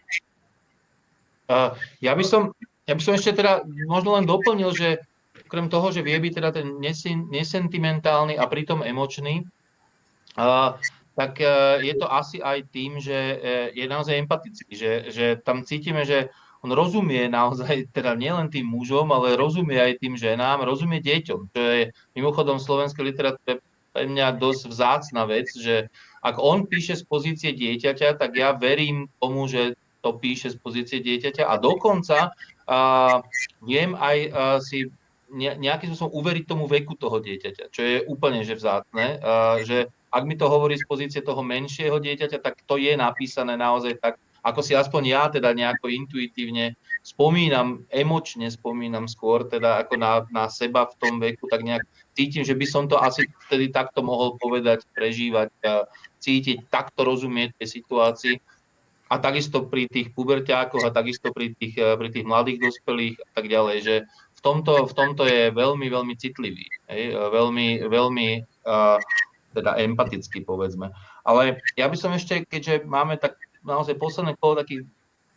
Uh, ja by som, ja by som ešte teda možno len doplnil, že okrem toho, že vie byť teda ten nesentimentálny a pritom emočný, uh, tak uh, je to asi aj tým, že uh, je naozaj empatický, že, že tam cítime, že on rozumie naozaj, teda nielen tým mužom, ale rozumie aj tým ženám, rozumie deťom, čo je mimochodom slovenskej literatúre pre mňa dosť vzácna vec, že ak on píše z pozície dieťaťa, tak ja verím tomu, že to píše z pozície dieťaťa. A dokonca uh, viem aj uh, si nejakým spôsobom uveriť tomu veku toho dieťaťa, čo je úplne že vzácne, že ak mi to hovorí z pozície toho menšieho dieťaťa, tak to je napísané naozaj tak, ako si aspoň ja teda nejako intuitívne spomínam, emočne spomínam skôr teda ako na, na seba v tom veku, tak nejak cítim, že by som to asi vtedy takto mohol povedať, prežívať, cítiť, takto rozumieť tej situácii. A takisto pri tých puberťákoch a takisto pri tých, pri tých mladých dospelých a tak ďalej, že v tomto, v tomto je veľmi, veľmi citlivý, hej? veľmi, veľmi uh, teda empatický, povedzme. Ale ja by som ešte, keďže máme tak naozaj posledné kolo takých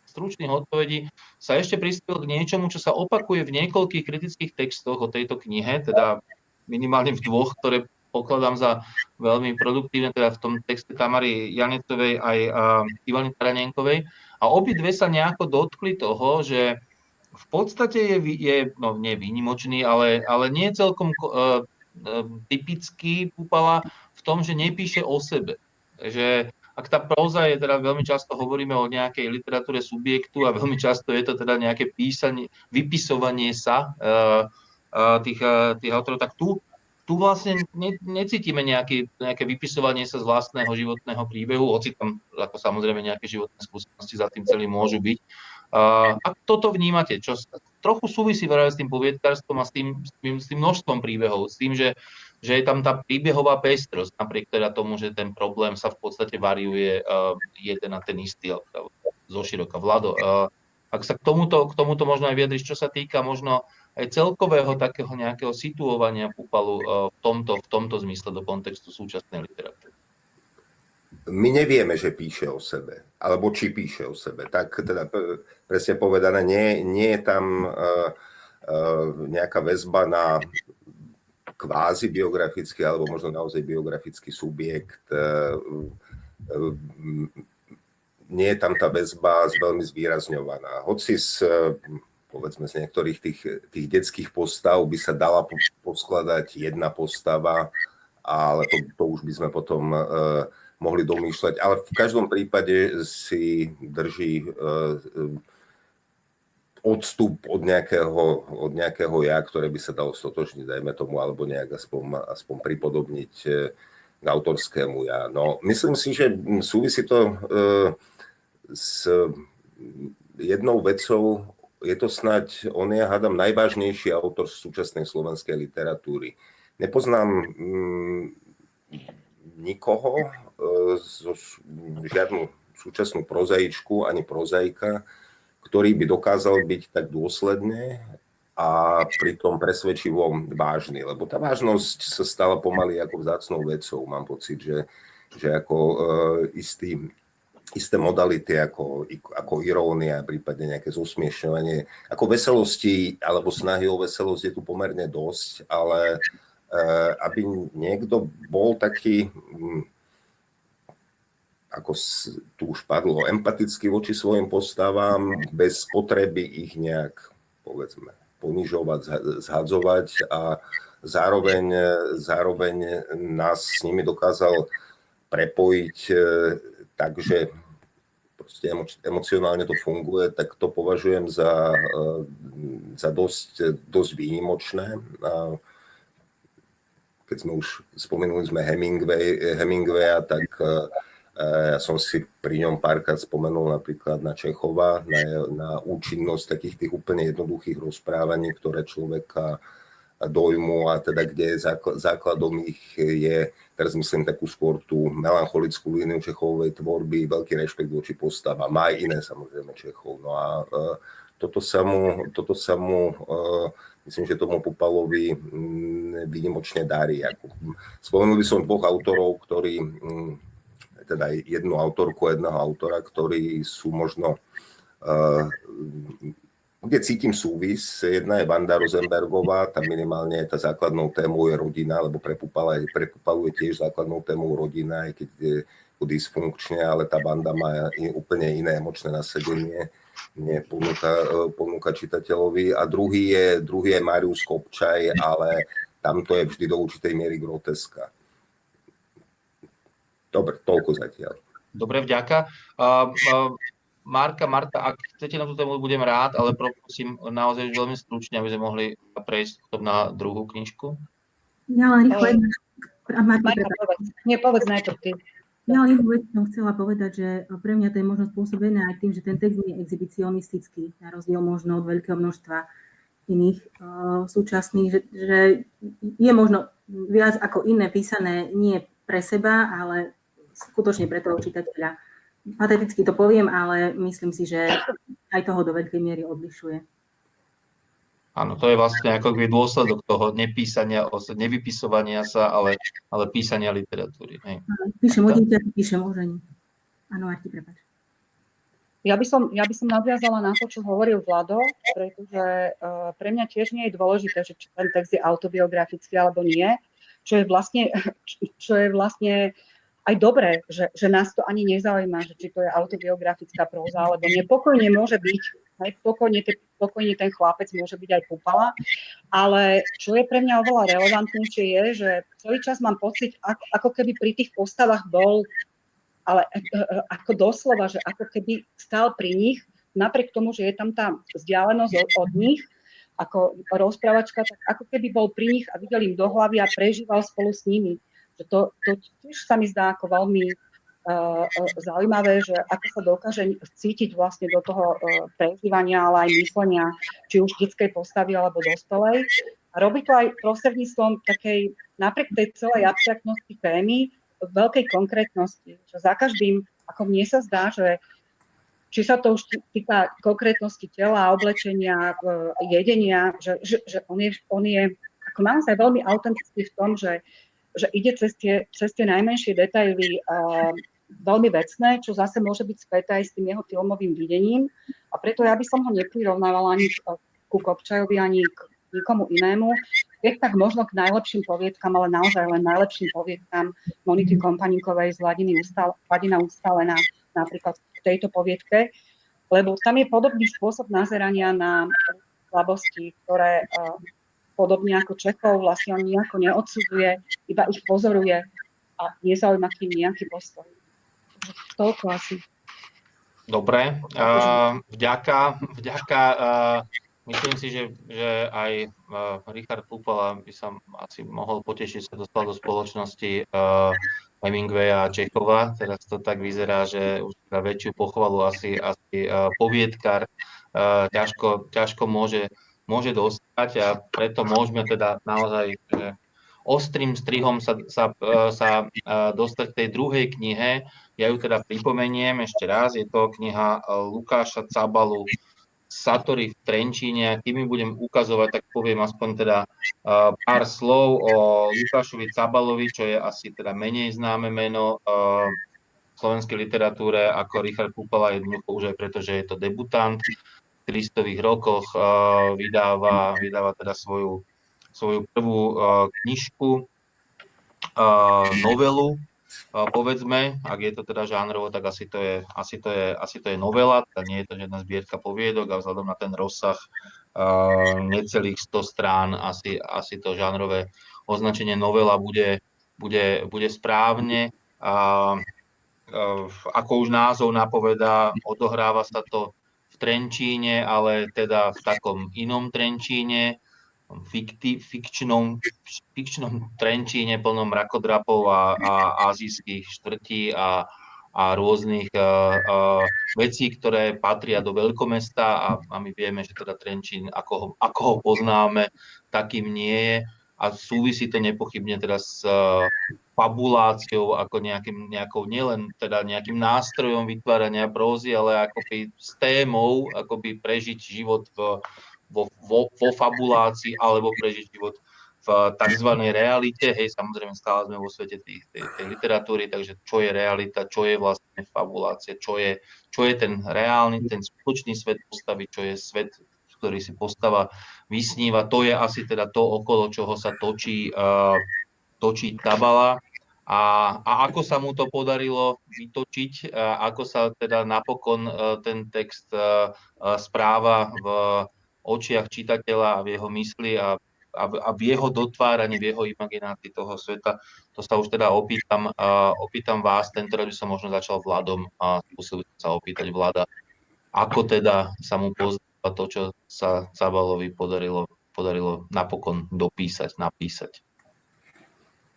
stručných odpovedí, sa ešte prispel k niečomu, čo sa opakuje v niekoľkých kritických textoch o tejto knihe, teda minimálne v dvoch, ktoré pokladám za veľmi produktívne, teda v tom texte Tamary Janecovej aj Ivany Taranenkovej. A obidve sa nejako dotkli toho, že v podstate je, je no nie výnimočný, ale, ale nie celkom uh, typický Pupala v tom, že nepíše o sebe. Že ak tá próza je teda veľmi často hovoríme o nejakej literatúre subjektu a veľmi často je to teda nejaké písanie, vypisovanie sa uh, uh, tých, uh, tých autorov, tak tu, tu vlastne ne, necítime nejaké, nejaké vypisovanie sa z vlastného životného príbehu, hoci tam ako samozrejme nejaké životné skúsenosti za tým celým môžu byť. Uh, ak toto vnímate, čo trochu súvisí s tým poviedkarstvom a s tým, s tým, s tým množstvom príbehov, s tým, že že je tam tá príbehová pestrosť, napriek teda tomu, že ten problém sa v podstate variuje uh, jeden a ten istý, zo široka. Vlado, uh, ak sa k tomuto, k tomuto možno aj vyjadriš, čo sa týka možno aj celkového takého nejakého situovania Pupalu uh, v, tomto, v tomto zmysle do kontextu súčasnej literatúry. My nevieme, že píše o sebe, alebo či píše o sebe. Tak teda presne povedané, nie, nie je tam uh, nejaká väzba na kvázi biografický alebo možno naozaj biografický subjekt. E, e, nie je tam tá väzba veľmi zvýrazňovaná. Hoci z, povedzme z niektorých tých, tých detských postav by sa dala poskladať jedna postava, ale to, to už by sme potom mohli domýšľať. Ale v každom prípade si drží odstup od nejakého, od nejakého ja, ktoré by sa dalo stotočniť, dajme tomu, alebo nejak aspoň, aspoň pripodobniť e, k autorskému ja. No, myslím si, že súvisí to e, s jednou vecou, je to snať, on je, hádam, najvážnejší autor súčasnej slovenskej literatúry. Nepoznám mm, nikoho, e, zo, žiadnu súčasnú prozaičku ani prozaika, ktorý by dokázal byť tak dôsledne a pritom presvedčivo vážny, lebo tá vážnosť sa stala pomaly ako vzácnou vecou. Mám pocit, že, že ako uh, istý, isté modality ako, ako irónia, prípadne nejaké zosmiešňovanie, ako veselosti alebo snahy o veselosť je tu pomerne dosť, ale uh, aby niekto bol taký, ako tu už padlo, empaticky voči svojim postavám, bez potreby ich nejak, povedzme, ponižovať, zhadzovať a zároveň, zároveň nás s nimi dokázal prepojiť e, tak, že proste emocionálne to funguje, tak to považujem za, e, za dosť, dosť výnimočné. A keď sme už spomenuli sme Hemingway, Hemingwaya, tak e, ja som si pri ňom párkrát spomenul napríklad na Čechova, na, na účinnosť takých tých úplne jednoduchých rozprávaní, ktoré človeka dojmu a teda kde základom ich je, teraz myslím takú skôr tú melancholickú líniu Čechovej tvorby, veľký rešpekt voči postava. Má aj iné samozrejme Čechov. No a uh, toto sa mu, toto sa mu uh, myslím, že tomu Pupalovi um, výnimočne darí. Spomenul by som dvoch autorov, ktorí um, teda jednu autorku jedného autora, ktorí sú možno, uh, kde cítim súvis. Jedna je Vanda Rosenbergová, tam minimálne tá základnou témou je rodina, lebo pre Pupala, pre Pupalu je tiež základnou témou rodina, aj keď je dysfunkčne, ale tá banda má úplne iné emočné nasedenie, nie ponúka, e, ponúka čitateľovi. A druhý je, druhý je Marius Kopčaj, ale tam to je vždy do určitej miery groteska. Dobre, toľko zatiaľ. Dobre, vďaka. Uh, uh, Marka, Marta, ak chcete na tú tému, budem rád, ale prosím naozaj veľmi stručne, aby sme mohli prejsť potom na druhú knižku. Ja len rýchlo Marka, povedz. Nie, povedz najprv ty. Ja len jednu vec som chcela povedať, že pre mňa to je možno spôsobené aj tým, že ten text je exhibicionistický, na rozdiel možno od veľkého množstva iných uh, súčasných, že, že je možno viac ako iné písané nie pre seba, ale skutočne pre toho čitateľa. Pateticky to poviem, ale myslím si, že aj toho do veľkej miery odlišuje. Áno, to je vlastne ako keby dôsledok toho nepísania, nevypisovania sa, ale, ale písania literatúry. Hej. Píšem o dieťa, píšem o žení. Áno, Marti, prepáč. Ja by, som, ja by som nadviazala na to, čo hovoril Vlado, pretože uh, pre mňa tiež nie je dôležité, že či ten text je autobiografický alebo nie, čo je vlastne, čo je vlastne aj dobré, že, že nás to ani nezaujíma, že či to je autobiografická próza, alebo nepokojne môže byť Hej, pokojne, te, pokojne ten chlapec môže byť aj púpala, ale čo je pre mňa oveľa relevantnejšie je, že celý čas mám pocit, ako, ako keby pri tých postavách bol, ale e, e, ako doslova, že ako keby stál pri nich, napriek tomu, že je tam tá vzdialenosť od, od nich, ako rozprávačka, tak ako keby bol pri nich a videl im do hlavy a prežíval spolu s nimi. To, to tiež sa mi zdá ako veľmi zaujímavé, že ako sa dokáže cítiť vlastne do toho e, prežívania, ale aj myslenia, či už detskej postavy alebo dospelej. A robí to aj prostredníctvom takej, napriek tej celej abstraktnosti témy, veľkej konkrétnosti. Že za každým, ako mne sa zdá, že či sa to už týka konkrétnosti tela, oblečenia, jedenia, že, že, že on, je, on je ako naozaj veľmi autentický v tom, že, že ide cez tie, cez tie najmenšie detaily veľmi vecné, čo zase môže byť späté aj s tým jeho filmovým videním. A preto ja by som ho neprirovnávala ani ku Kopčajovi, ani k nikomu inému. Je tak možno k najlepším poviedkam, ale naozaj len najlepším poviedkam Moniky Kompaníkovej z Vladiny Ustal, Vladina Ustalená napríklad v tejto poviedke, lebo tam je podobný spôsob nazerania na slabosti, ktoré podobne ako Čechov vlastne on nejako neodsudzuje, iba ich pozoruje a nezaujíma k ním nejaký postoj. Toľko asi. Dobre, uh, vďaka, vďaka uh, myslím si, že, že aj uh, Richard Pupala by sa asi mohol potešiť, sa dostal do spoločnosti uh, Hemingwaya a Čechova. Teraz to tak vyzerá, že už na väčšiu pochvalu asi, asi uh, poviedkar uh, ťažko, ťažko môže, môže dostať a preto môžeme teda naozaj ostrým strihom sa, sa, e, sa e, dostať k tej druhej knihe. Ja ju teda pripomeniem ešte raz, je to kniha e, Lukáša Cabalu Satori v Trenčíne. Kým mi budem ukazovať, tak poviem aspoň teda pár slov o Lukášovi Cabalovi, čo je asi teda menej známe meno v slovenskej literatúre ako Richard Kúpala, jednoducho už aj preto, že je to debutant. 300 rokoch vydáva, vydáva teda svoju svoju prvú knižku, novelu, povedzme, ak je to teda žánrovo, tak asi to je, asi to je, asi to je novela, teda nie je to žiadna zbierka poviedok a vzhľadom na ten rozsah necelých 100 strán, asi, asi to žánrové označenie novela bude, bude, bude správne. Uh, ako už názov napovedá, odohráva sa to v Trenčíne, ale teda v takom inom Trenčíne, fikti, fikčnom, fikčnom Trenčíne plnom rakodrapov a, a azijských štvrtí a, a rôznych a, a, vecí, ktoré patria do veľkomesta a, a my vieme, že teda Trenčín, ako ho, ako ho poznáme, takým nie je a súvisí to nepochybne teda s uh, fabuláciou ako nejakým, nejakou, nielen teda nejakým nástrojom vytvárania prózy, ale akoby s témou, akoby prežiť život v, vo, vo, vo fabulácii alebo prežiť život v tzv. realite. Hej, samozrejme stále sme vo svete tej, tej, tej literatúry, takže čo je realita, čo je vlastne fabulácia, čo je, čo je ten reálny, ten skutočný svet postavy, čo je svet, ktorý si postava vysníva. To je asi teda to, okolo čoho sa točí, uh, točí Tabala. A, a ako sa mu to podarilo vytočiť, a ako sa teda napokon uh, ten text správa v očiach čitateľa a v jeho mysli a, a, a v jeho dotváraní, v jeho imaginácii toho sveta. To sa už teda opýtam, opýtam vás, tento by som možno začal Vladom a skúsil sa opýtať Vlada, ako teda sa mu pozdáva to, čo sa Cabalovi podarilo, podarilo napokon dopísať, napísať.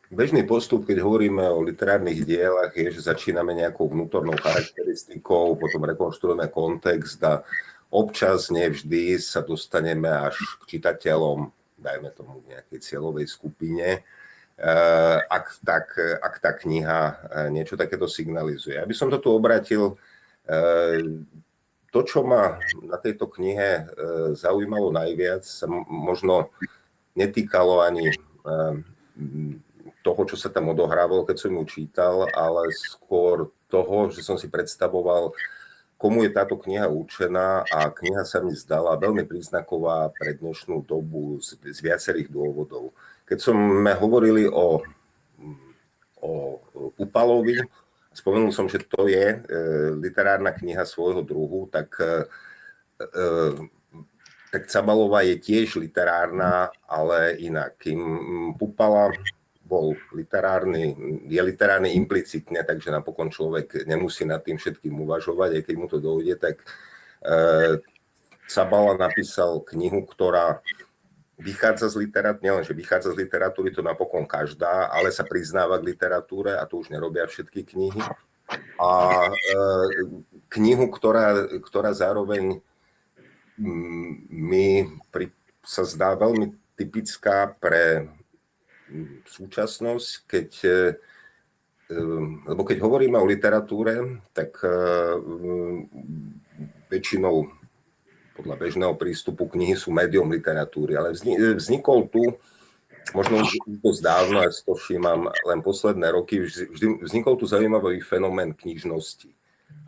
bežný postup, keď hovoríme o literárnych dielach, je, že začíname nejakou vnútornou charakteristikou, potom rekonštruujeme kontext a občas, nevždy, sa dostaneme až k čitateľom, dajme tomu nejakej cieľovej skupine, eh, ak, tak, ak tá kniha eh, niečo takéto signalizuje. Aby som to tu obratil, eh, to, čo ma na tejto knihe zaujímalo najviac, sa možno netýkalo ani toho, čo sa tam odohrávalo, keď som ju čítal, ale skôr toho, že som si predstavoval, komu je táto kniha určená a kniha sa mi zdala veľmi príznaková pre dnešnú dobu z, z viacerých dôvodov. Keď sme hovorili o, o Upalovi, spomenul som, že to je e, literárna kniha svojho druhu, tak, e, e, tak Cabalová je tiež literárna, ale inak. Kým Pupala bol literárny, je literárny implicitne, takže napokon človek nemusí nad tým všetkým uvažovať, aj keď mu to dojde, tak Sabala napísal knihu, ktorá vychádza z literatúry, nielen, že vychádza z literatúry, to napokon každá, ale sa priznáva k literatúre a to už nerobia všetky knihy. A e, knihu, ktorá, ktorá zároveň mi pri, sa zdá veľmi typická pre súčasnosť, keď, e, e, lebo keď hovoríme o literatúre, tak e, väčšinou podľa bežného prístupu knihy sú médium literatúry, ale vznikol tu, možno už to zdávno, ja si to všímam len posledné roky, vždy, vznikol tu zaujímavý fenomén knižnosti.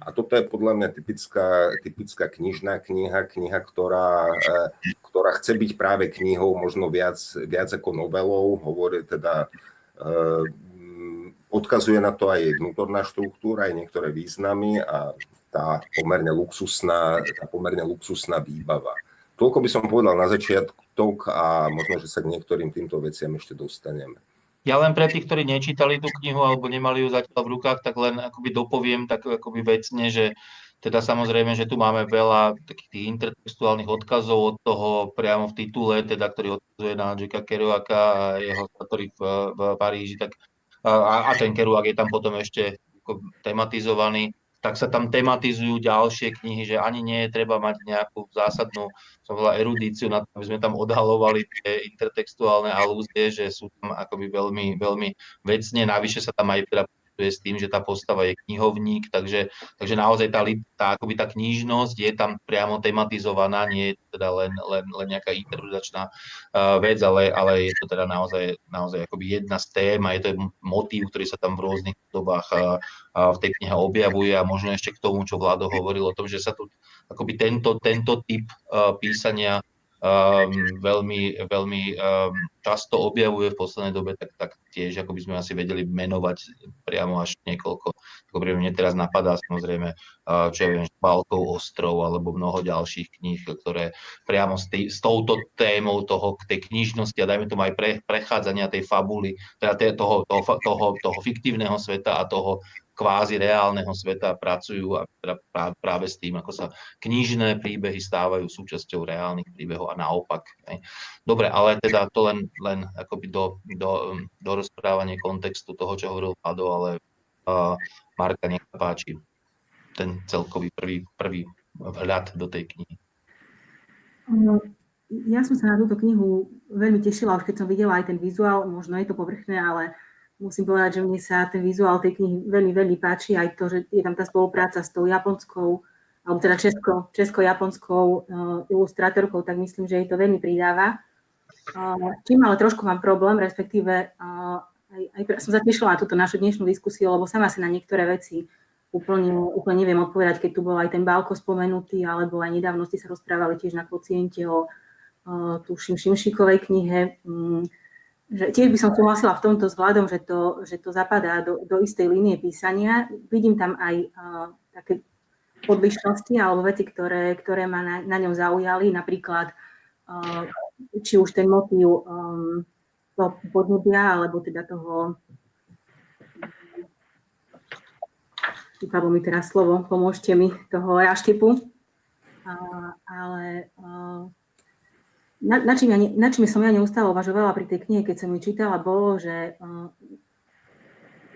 A toto je podľa mňa typická, typická knižná kniha, kniha, ktorá, e, ktorá chce byť práve knihou možno viac, viac ako novelou, hovorí teda, e, odkazuje na to aj vnútorná štruktúra, aj niektoré významy a tá pomerne luxusná, tá pomerne luxusná výbava. Toľko by som povedal na začiatok a možno, že sa k niektorým týmto veciam ešte dostaneme. Ja len pre tých, ktorí nečítali tú knihu alebo nemali ju zatiaľ v rukách, tak len akoby dopoviem tak akoby vecne, že teda samozrejme, že tu máme veľa takých tých intertextuálnych odkazov od toho priamo v titule, teda, ktorý odkazuje na Jacka Kerouaka a jeho ktorý v, v Paríži, tak a, a ten Kerouak je tam potom ešte tematizovaný tak sa tam tematizujú ďalšie knihy, že ani nie je treba mať nejakú zásadnú som volá, erudíciu na to, aby sme tam odhalovali tie intertextuálne alúzie, že sú tam akoby veľmi, veľmi vecne, navyše sa tam aj teda pracuje s tým, že tá postava je knihovník, takže, takže naozaj tá, tá, akoby tá knižnosť je tam priamo tematizovaná, nie je teda len, len, len nejaká interpretačná uh, vec, ale, ale je to teda naozaj, naozaj akoby jedna z tém a je to motív, ktorý sa tam v rôznych dobách uh, uh, v tej knihe objavuje a možno ešte k tomu, čo Vlado hovoril o tom, že sa tu akoby tento, tento typ uh, písania um, veľmi, veľmi um, často objavuje v poslednej dobe, tak, tak tiež ako by sme asi vedeli menovať priamo až niekoľko. Ako mne teraz napadá samozrejme, uh, čo ja viem, Balkov ostrov alebo mnoho ďalších kníh, ktoré priamo s, tý, s touto témou toho, tej knižnosti a dajme tomu aj pre, prechádzania tej fabuly, teda toho, toho, toho, toho fiktívneho sveta a toho kvázi reálneho sveta pracujú a práve s tým, ako sa knižné príbehy stávajú súčasťou reálnych príbehov a naopak. Ne. Dobre, ale teda to len, len akoby do, do, do rozprávania kontextu toho, čo hovoril Pado, ale uh, Marka, nech páči ten celkový prvý, prvý vhľad do tej knihy. Ja som sa na túto knihu veľmi tešila, už keď som videla aj ten vizuál, možno je to povrchné, ale musím povedať, že mne sa ten vizuál tej knihy veľmi, veľmi páči, aj to, že je tam tá spolupráca s tou japonskou, alebo teda česko, česko-japonskou uh, ilustrátorkou, tak myslím, že jej to veľmi pridáva. Uh, čím ale trošku mám problém, respektíve uh, aj, aj som zatešila na túto našu dnešnú diskusiu, lebo sama si na niektoré veci úplne, úplne neviem odpovedať, keď tu bol aj ten Bálko spomenutý, alebo aj nedávno ste sa rozprávali tiež na kociente o uh, tuším Šimšikovej knihe. Um, že tiež by som súhlasila v tomto vzhľadom, že to, že to zapadá do, do istej línie písania. Vidím tam aj uh, také odlišnosti alebo veci, ktoré, ktoré ma na, na ňom zaujali, napríklad uh, či už ten motív um, toho podnebia, alebo teda toho vypadlo mi teraz slovo, pomôžte mi, toho raštepu. Uh, ale uh, na, čím ja, na čím som ja neustále uvažovala pri tej knihe, keď som ju čítala, bolo, že uh,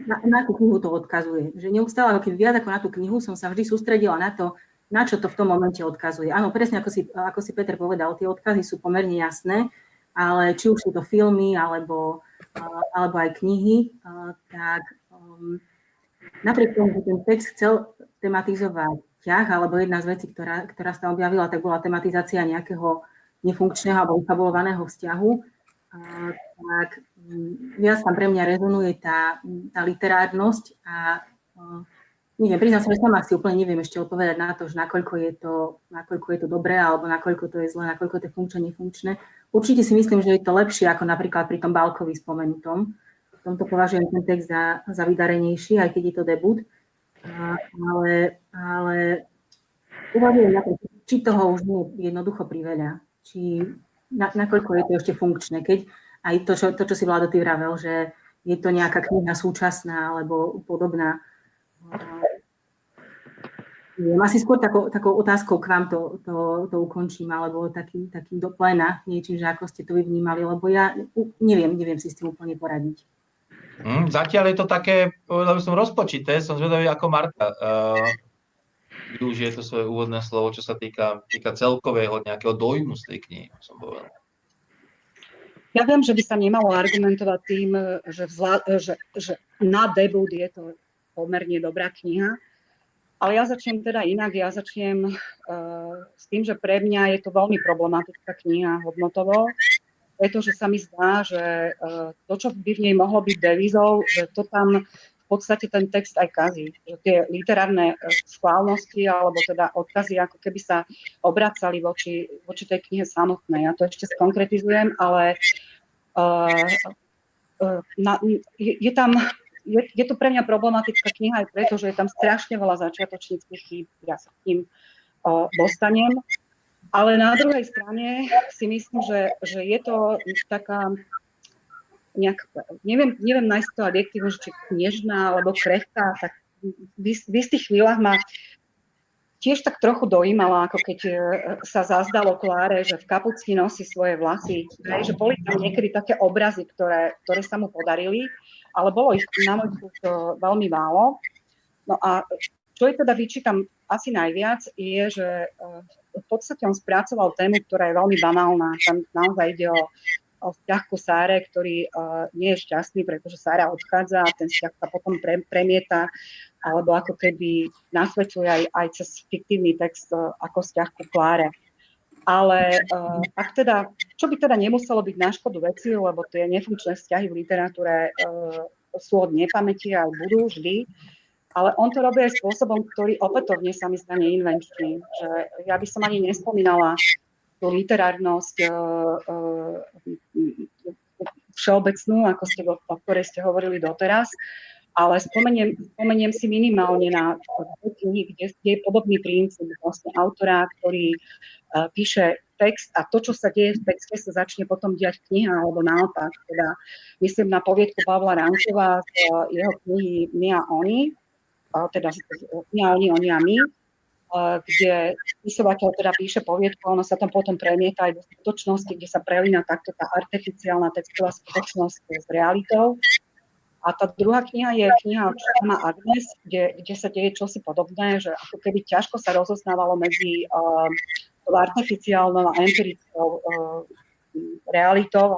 na, na akú knihu to odkazuje. Že neustále, ako keby viac ako na tú knihu som sa vždy sústredila na to, na čo to v tom momente odkazuje. Áno, presne ako si, ako si Peter povedal, tie odkazy sú pomerne jasné, ale či už sú to filmy alebo, alebo aj knihy, tak um, napriek tomu, že ten text chcel tematizovať ťah, alebo jedna z vecí, ktorá, ktorá sa objavila, tak bola tematizácia nejakého nefunkčného alebo ufabulovaného vzťahu, tak mm, viac tam pre mňa rezonuje tá, tá literárnosť a neviem, priznám sa, že sama si úplne neviem ešte odpovedať na to, že nakoľko je to, nakoľko je to dobré alebo nakoľko to je zlé, nakoľko to je funkčné, nefunkčné. Určite si myslím, že je to lepšie ako napríklad pri tom Balkovi spomenutom. V tomto považujem ten text za, za vydarenejší, aj keď je to debut. Ale, ale uvažujem na to, či toho už nie je jednoducho priveľa. Či na, nakoľko je to ešte funkčné. Keď aj to, čo, to, čo si Vlado ty vravel, že je to nejaká kniha súčasná alebo podobná. Viem, asi skôr takou, takou otázkou k vám to, to, to ukončím, alebo takým, takým do plena, niečím, že ako ste to vy vnímali, lebo ja neviem, neviem si s tým úplne poradiť. Mm, zatiaľ je to také, povedal by som, rozpočité. Som zvedavý ako Marta. Uh, využije to svoje úvodné slovo, čo sa týka, týka celkového nejakého dojmu z tej knihy, som povedal. Ja viem, že by sa nemalo argumentovať tým, že, vzla, že, že na debut je to pomerne dobrá kniha, ale ja začnem teda inak. Ja začnem uh, s tým, že pre mňa je to veľmi problematická kniha hodnotovo, pretože sa mi zdá, že uh, to, čo by v nej mohlo byť devizou, že to tam v podstate ten text aj kazí. Že tie literárne e, schválnosti alebo teda odkazy ako keby sa obracali voči, voči tej knihe samotnej. Ja to ešte skonkretizujem, ale uh, uh, na, je, je tam je, je to pre mňa problematická kniha aj preto, že je tam strašne veľa začiatočníckých chýb. Ja sa ním uh, dostanem. Ale na druhej strane si myslím, že, že je to taká nejak, neviem, neviem nájsť to adjektívu, či kniežná alebo krehká, tak v, v istých chvíľach ma tiež tak trochu dojímala, ako keď e, sa zazdalo Kláre, že v kapucni nosí svoje vlasy. Že boli tam niekedy také obrazy, ktoré, ktoré sa mu podarili, ale bolo ich na môj súd e, veľmi málo. No a čo je teda vyčítam asi najviac, je, že e, v podstate on spracoval tému, ktorá je veľmi banálna. Tam naozaj ide o o vzťah ku Sáre, ktorý uh, nie je šťastný, pretože Sára odchádza a ten vzťah sa potom pre, premieta, alebo ako keby nasvedčuje aj, aj cez fiktívny text uh, ako vzťah ku Kláre. Ale uh, ak teda, čo by teda nemuselo byť na škodu veci, lebo tie nefunkčné vzťahy v literatúre uh, sú od nepamäti a budú vždy, ale on to robí aj spôsobom, ktorý opätovne sa mi zdá neinvenčný. Že ja by som ani nespomínala literárnosť uh, uh, všeobecnú, ako ste, o ktorej ste hovorili doteraz, ale spomeniem, spomeniem si minimálne na knihy, kde je podobný princíp vlastne autora, ktorý uh, píše text a to, čo sa deje v texte, sa začne potom diať kniha, alebo naopak. Teda myslím na poviedku Pavla Rankova z jeho knihy My a oni, teda My a oni, oni a my, kde spisovateľ teda píše poviedku, ono sa tam potom premieta aj do skutočnosti, kde sa prelína takto tá artificiálna textová skutočnosť s realitou. A tá druhá kniha je kniha má Agnes, kde, kde sa deje čosi podobné, že ako keby ťažko sa rozoznávalo medzi uh, artificiálnou a empirickou uh, realitou.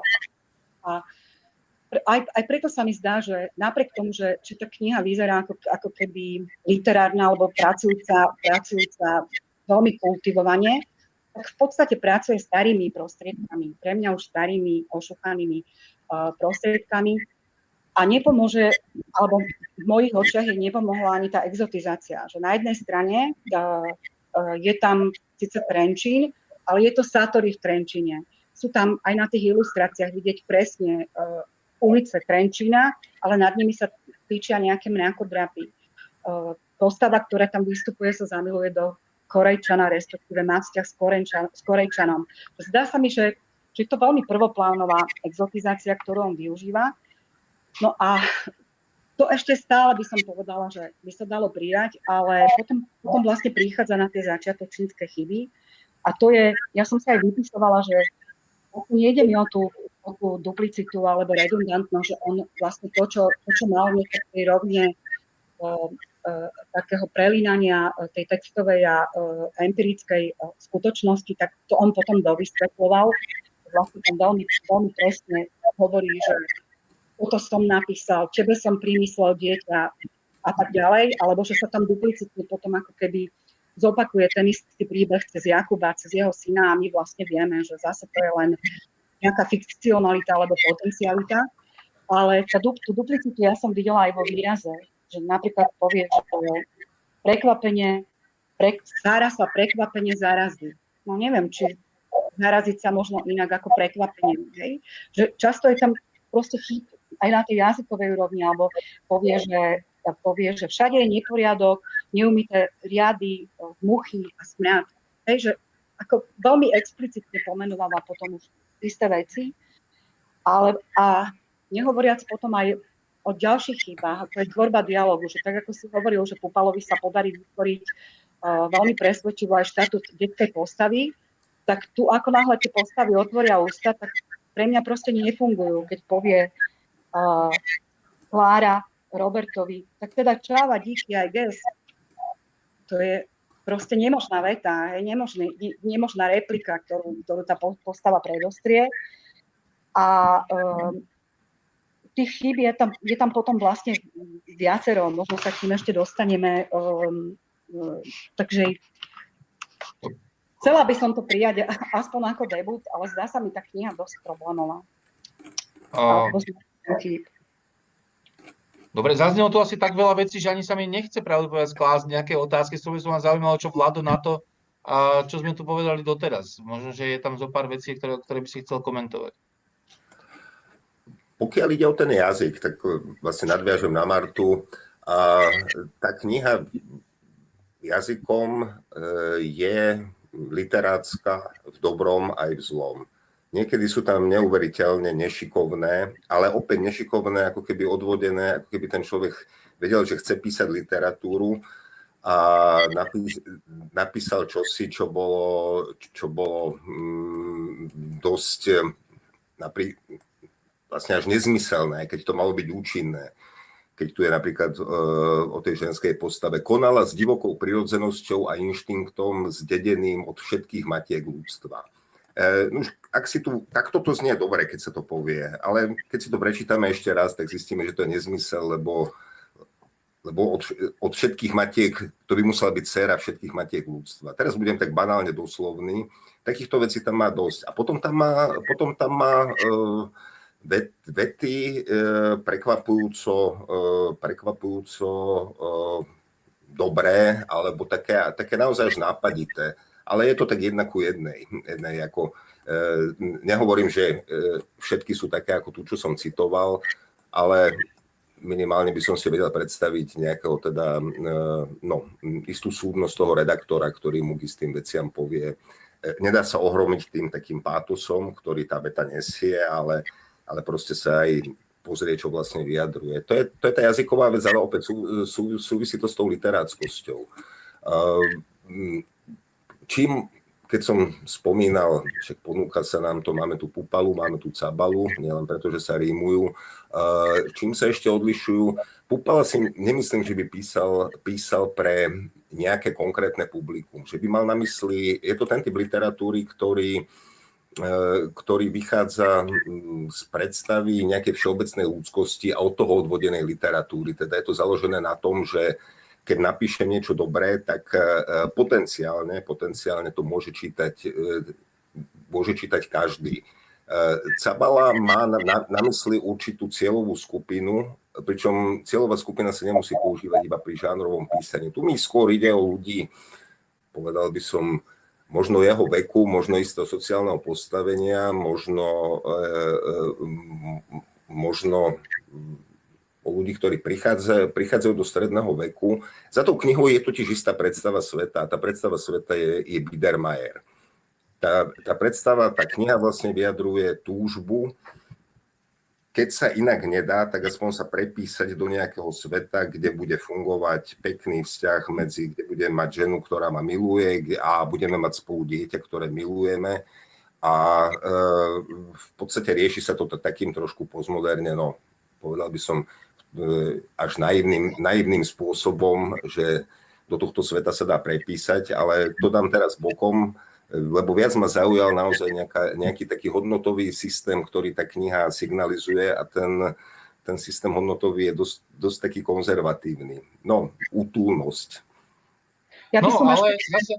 A aj, aj preto sa mi zdá, že napriek tomu, že, že tá kniha vyzerá ako, ako keby literárna alebo pracujúca, pracujúca veľmi kultivovane, tak v podstate pracuje starými prostriedkami, pre mňa už starými, ošuchanými uh, prostriedkami a nepomôže, alebo v mojich očiach je nepomohla ani tá exotizácia, že na jednej strane uh, uh, je tam síce Trenčín, ale je to Sátory v Trenčine. Sú tam aj na tých ilustráciách vidieť presne ulice Trenčína, ale nad nimi sa týčia nejaké mrakodrapy. Postava, ktorá tam vystupuje, sa zamiluje do Korejčana, respektíve má vzťah s, Korejčan, s Korejčanom. Zdá sa mi, že, že je to veľmi prvoplánová exotizácia, ktorú on využíva. No a to ešte stále by som povedala, že by sa dalo prijať, ale potom, potom vlastne prichádza na tie začiatočnícke chyby. A to je, ja som sa aj vypisovala, že nejde mi o tú takú duplicitu alebo redundantnosť, že on vlastne to, čo, to, čo mal v tej rovne uh, uh, takého prelínania tej textovej a empirickej skutočnosti, tak to on potom dovysvetloval. Vlastne tam veľmi, veľmi presne hovorí, že toto som napísal, tebe som primyslel dieťa a tak ďalej, alebo že sa tam duplicitne potom ako keby zopakuje ten istý príbeh cez Jakuba, cez jeho syna a my vlastne vieme, že zase to je len nejaká fikcionalita alebo potencialita. Ale tá, tú duplicitu ja som videla aj vo výraze, že napríklad povie, že prekvapenie, pre, záraz sa prekvapenie zarazí. No neviem, či zaraziť sa možno inak ako prekvapenie. Hej? Že často je tam proste chyb aj na tej jazykovej úrovni, alebo povie, že povie, že všade je neporiadok, neumité riady, muchy a smrad. Hej, že ako veľmi explicitne pomenováva potom už isté veci, ale a nehovoriac potom aj o ďalších chybách, ako je tvorba dialogu, že tak ako si hovoril, že Pupalovi sa podarí vytvoriť uh, veľmi presvedčivo aj štatút detskej postavy, tak tu ako náhle tie postavy otvoria ústa, tak pre mňa proste nefungujú, keď povie uh, Klára Robertovi, tak teda čáva, díky aj ges. To je proste nemožná veta, je nemožný, nemožná replika, ktorú, ktorú tá postava predostrie. A um, tých chýb je tam, je tam potom vlastne viacero, možno sa k tým ešte dostaneme. Um, um, takže chcela by som to prijať aspoň ako debut, ale zdá sa mi tá kniha dosť problémová. Uh, Dobre, zaznelo tu asi tak veľa vecí, že ani sa mi nechce pravdu povedať klásť nejaké otázky, z by som vás zaujímalo, čo Vlado na to, a čo sme tu povedali doteraz. Možno, že je tam zo pár vecí, ktoré, ktoré by si chcel komentovať. Pokiaľ ide o ten jazyk, tak vlastne nadviažem na Martu. A tá kniha jazykom e, je literátska v dobrom aj v zlom. Niekedy sú tam neuveriteľne nešikovné, ale opäť nešikovné, ako keby odvodené, ako keby ten človek vedel, že chce písať literatúru a napísal čosi, čo bolo, čo bolo mm, dosť naprí, vlastne až nezmyselné, keď to malo byť účinné. Keď tu je napríklad e, o tej ženskej postave. Konala s divokou prirodzenosťou a inštinktom zdedeným od všetkých matiek ľudstva už ak si tu, takto to znie dobre, keď sa to povie, ale keď si to prečítame ešte raz, tak zistíme, že to je nezmysel, lebo, lebo od, od všetkých matiek, to by musela byť dcera všetkých matiek ľudstva. Teraz budem tak banálne doslovný, takýchto vecí tam má dosť. A potom tam má, potom tam má uh, vet, vety uh, prekvapujúco, uh, prekvapujúco uh, dobré, alebo také, také naozaj až nápadité ale je to tak jedna ku jednej. jednej ako, e, nehovorím, že e, všetky sú také ako tu, čo som citoval, ale minimálne by som si vedel predstaviť nejakého teda, e, no, istú súdnosť toho redaktora, ktorý mu k istým veciam povie. E, nedá sa ohromiť tým takým pátosom, ktorý tá veta nesie, ale, ale proste sa aj pozrie, čo vlastne vyjadruje. To je, to je tá jazyková vec, ale opäť sú, sú, súvisí to s tou literáckosťou. Uh, čím, keď som spomínal, že ponúka sa nám to, máme tu pupalu, máme tu cabalu, nielen preto, že sa rímujú, čím sa ešte odlišujú. Pupala si nemyslím, že by písal, písal pre nejaké konkrétne publikum, že by mal na mysli, je to ten typ literatúry, ktorý, e, ktorý vychádza z predstavy nejakej všeobecnej ľudskosti a od toho odvodenej literatúry. Teda je to založené na tom, že keď napíšem niečo dobré, tak e, potenciálne, potenciálne to môže čítať, e, môže čítať každý. E, Cabala má na, na, na mysli určitú cieľovú skupinu, pričom cieľová skupina sa nemusí používať iba pri žánrovom písaní. Tu mi skôr ide o ľudí, povedal by som, možno jeho veku, možno istého sociálneho postavenia, možno, e, e, možno o ľudí, ktorí prichádzajú, prichádzajú do stredného veku. Za tou knihou je totiž istá predstava sveta a tá predstava sveta je, je Biedermeier. Tá, tá predstava, tá kniha vlastne vyjadruje túžbu, keď sa inak nedá, tak aspoň sa prepísať do nejakého sveta, kde bude fungovať pekný vzťah medzi, kde budeme mať ženu, ktorá ma miluje a budeme mať spolu dieťa, ktoré milujeme. A e, v podstate rieši sa to takým trošku postmoderne, no povedal by som až naivným, naivným spôsobom, že do tohto sveta sa dá prepísať, ale to dám teraz bokom, lebo viac ma zaujal naozaj nejaká, nejaký taký hodnotový systém, ktorý tá kniha signalizuje a ten, ten systém hodnotový je dosť, dosť taký konzervatívny. No, útulnosť. Ja no, ale zase,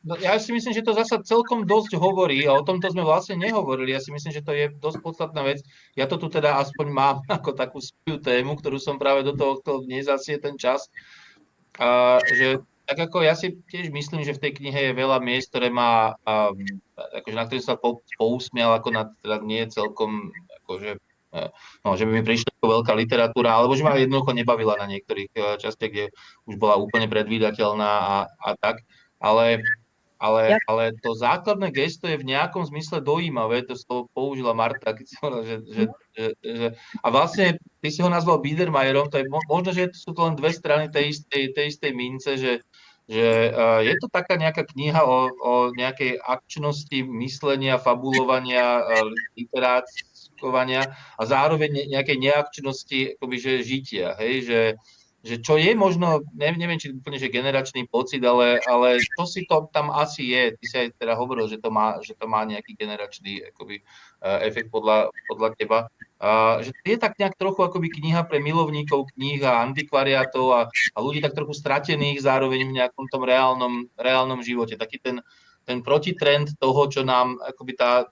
No, ja si myslím, že to zasa celkom dosť hovorí a o tomto sme vlastne nehovorili. Ja si myslím, že to je dosť podstatná vec. Ja to tu teda aspoň mám ako takú svoju tému, ktorú som práve do toho chcel nezasie ten čas. A, že tak ako ja si tiež myslím, že v tej knihe je veľa miest, ktoré má, um, akože na ktoré sa po, pousmial, ako na, teda nie celkom, akože, e, no, že by mi prišla ako veľká literatúra, alebo že ma jednoducho nebavila na niektorých e, častiach, kde už bola úplne predvídateľná a, a tak. Ale ale, ja. ale to základné gesto je v nejakom zmysle dojímavé, to slovo použila Marta, keď si hovorila, že, že, že, že, a vlastne ty si ho nazval Biedermajerom, to je možno, že sú to len dve strany tej istej, tej istej mince, že, že uh, je to taká nejaká kniha o, o nejakej akčnosti myslenia, fabulovania, uh, literátskovania a zároveň nejakej neakčnosti akoby, že žitia, hej, že, že čo je možno, neviem, či úplne, že generačný pocit, ale, ale čo si to tam asi je. Ty si aj teda hovoril, že to má, že to má nejaký generačný akoby, uh, efekt podľa, podľa teba. Uh, že je tak nejak trochu akoby kniha pre milovníkov kníh a antikvariátov a, a ľudí tak trochu stratených zároveň v nejakom tom reálnom, reálnom živote. Taký ten, ten protitrend toho, čo nám akoby tá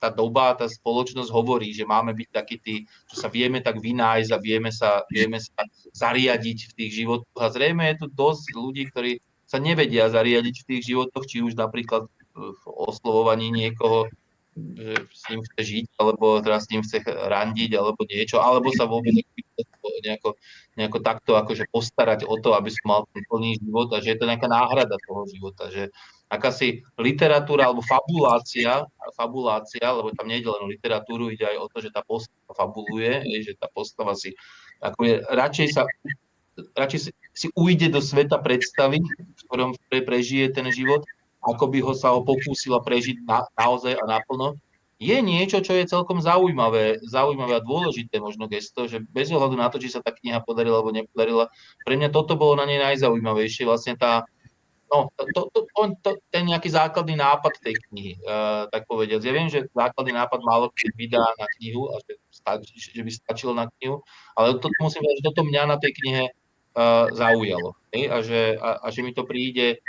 tá doba, tá spoločnosť hovorí, že máme byť takí tí, že sa vieme tak vynájsť a vieme sa, vieme sa zariadiť v tých životoch. A zrejme je tu dosť ľudí, ktorí sa nevedia zariadiť v tých životoch, či už napríklad v oslovovaní niekoho, že s ním chce žiť, alebo teraz s ním chce randiť, alebo niečo, alebo sa vôbec nejako, nejako takto akože postarať o to, aby som mal ten plný život a že je to nejaká náhrada toho života, že akási literatúra alebo fabulácia, fabulácia, lebo tam nejde len o literatúru, ide aj o to, že tá postava fabuluje, že tá postava si ako je, radšej sa radšej si, si ujde do sveta predstavy, v ktorom pre, prežije ten život, ako by ho sa ho pokúsila prežiť na, naozaj a naplno. Je niečo, čo je celkom zaujímavé, zaujímavé a dôležité možno gesto, že bez ohľadu na to, či sa tá kniha podarila alebo nepodarila, pre mňa toto bolo na nej najzaujímavejšie, vlastne tá, No, to, to, to, to, ten nejaký základný nápad tej knihy, uh, tak povediať. Ja viem, že základný nápad málo keď vydá na knihu a že, stač, že by stačilo na knihu, ale to musím povedať, že toto mňa na tej knihe uh, zaujalo. Hej? A, že, a, a že mi to príde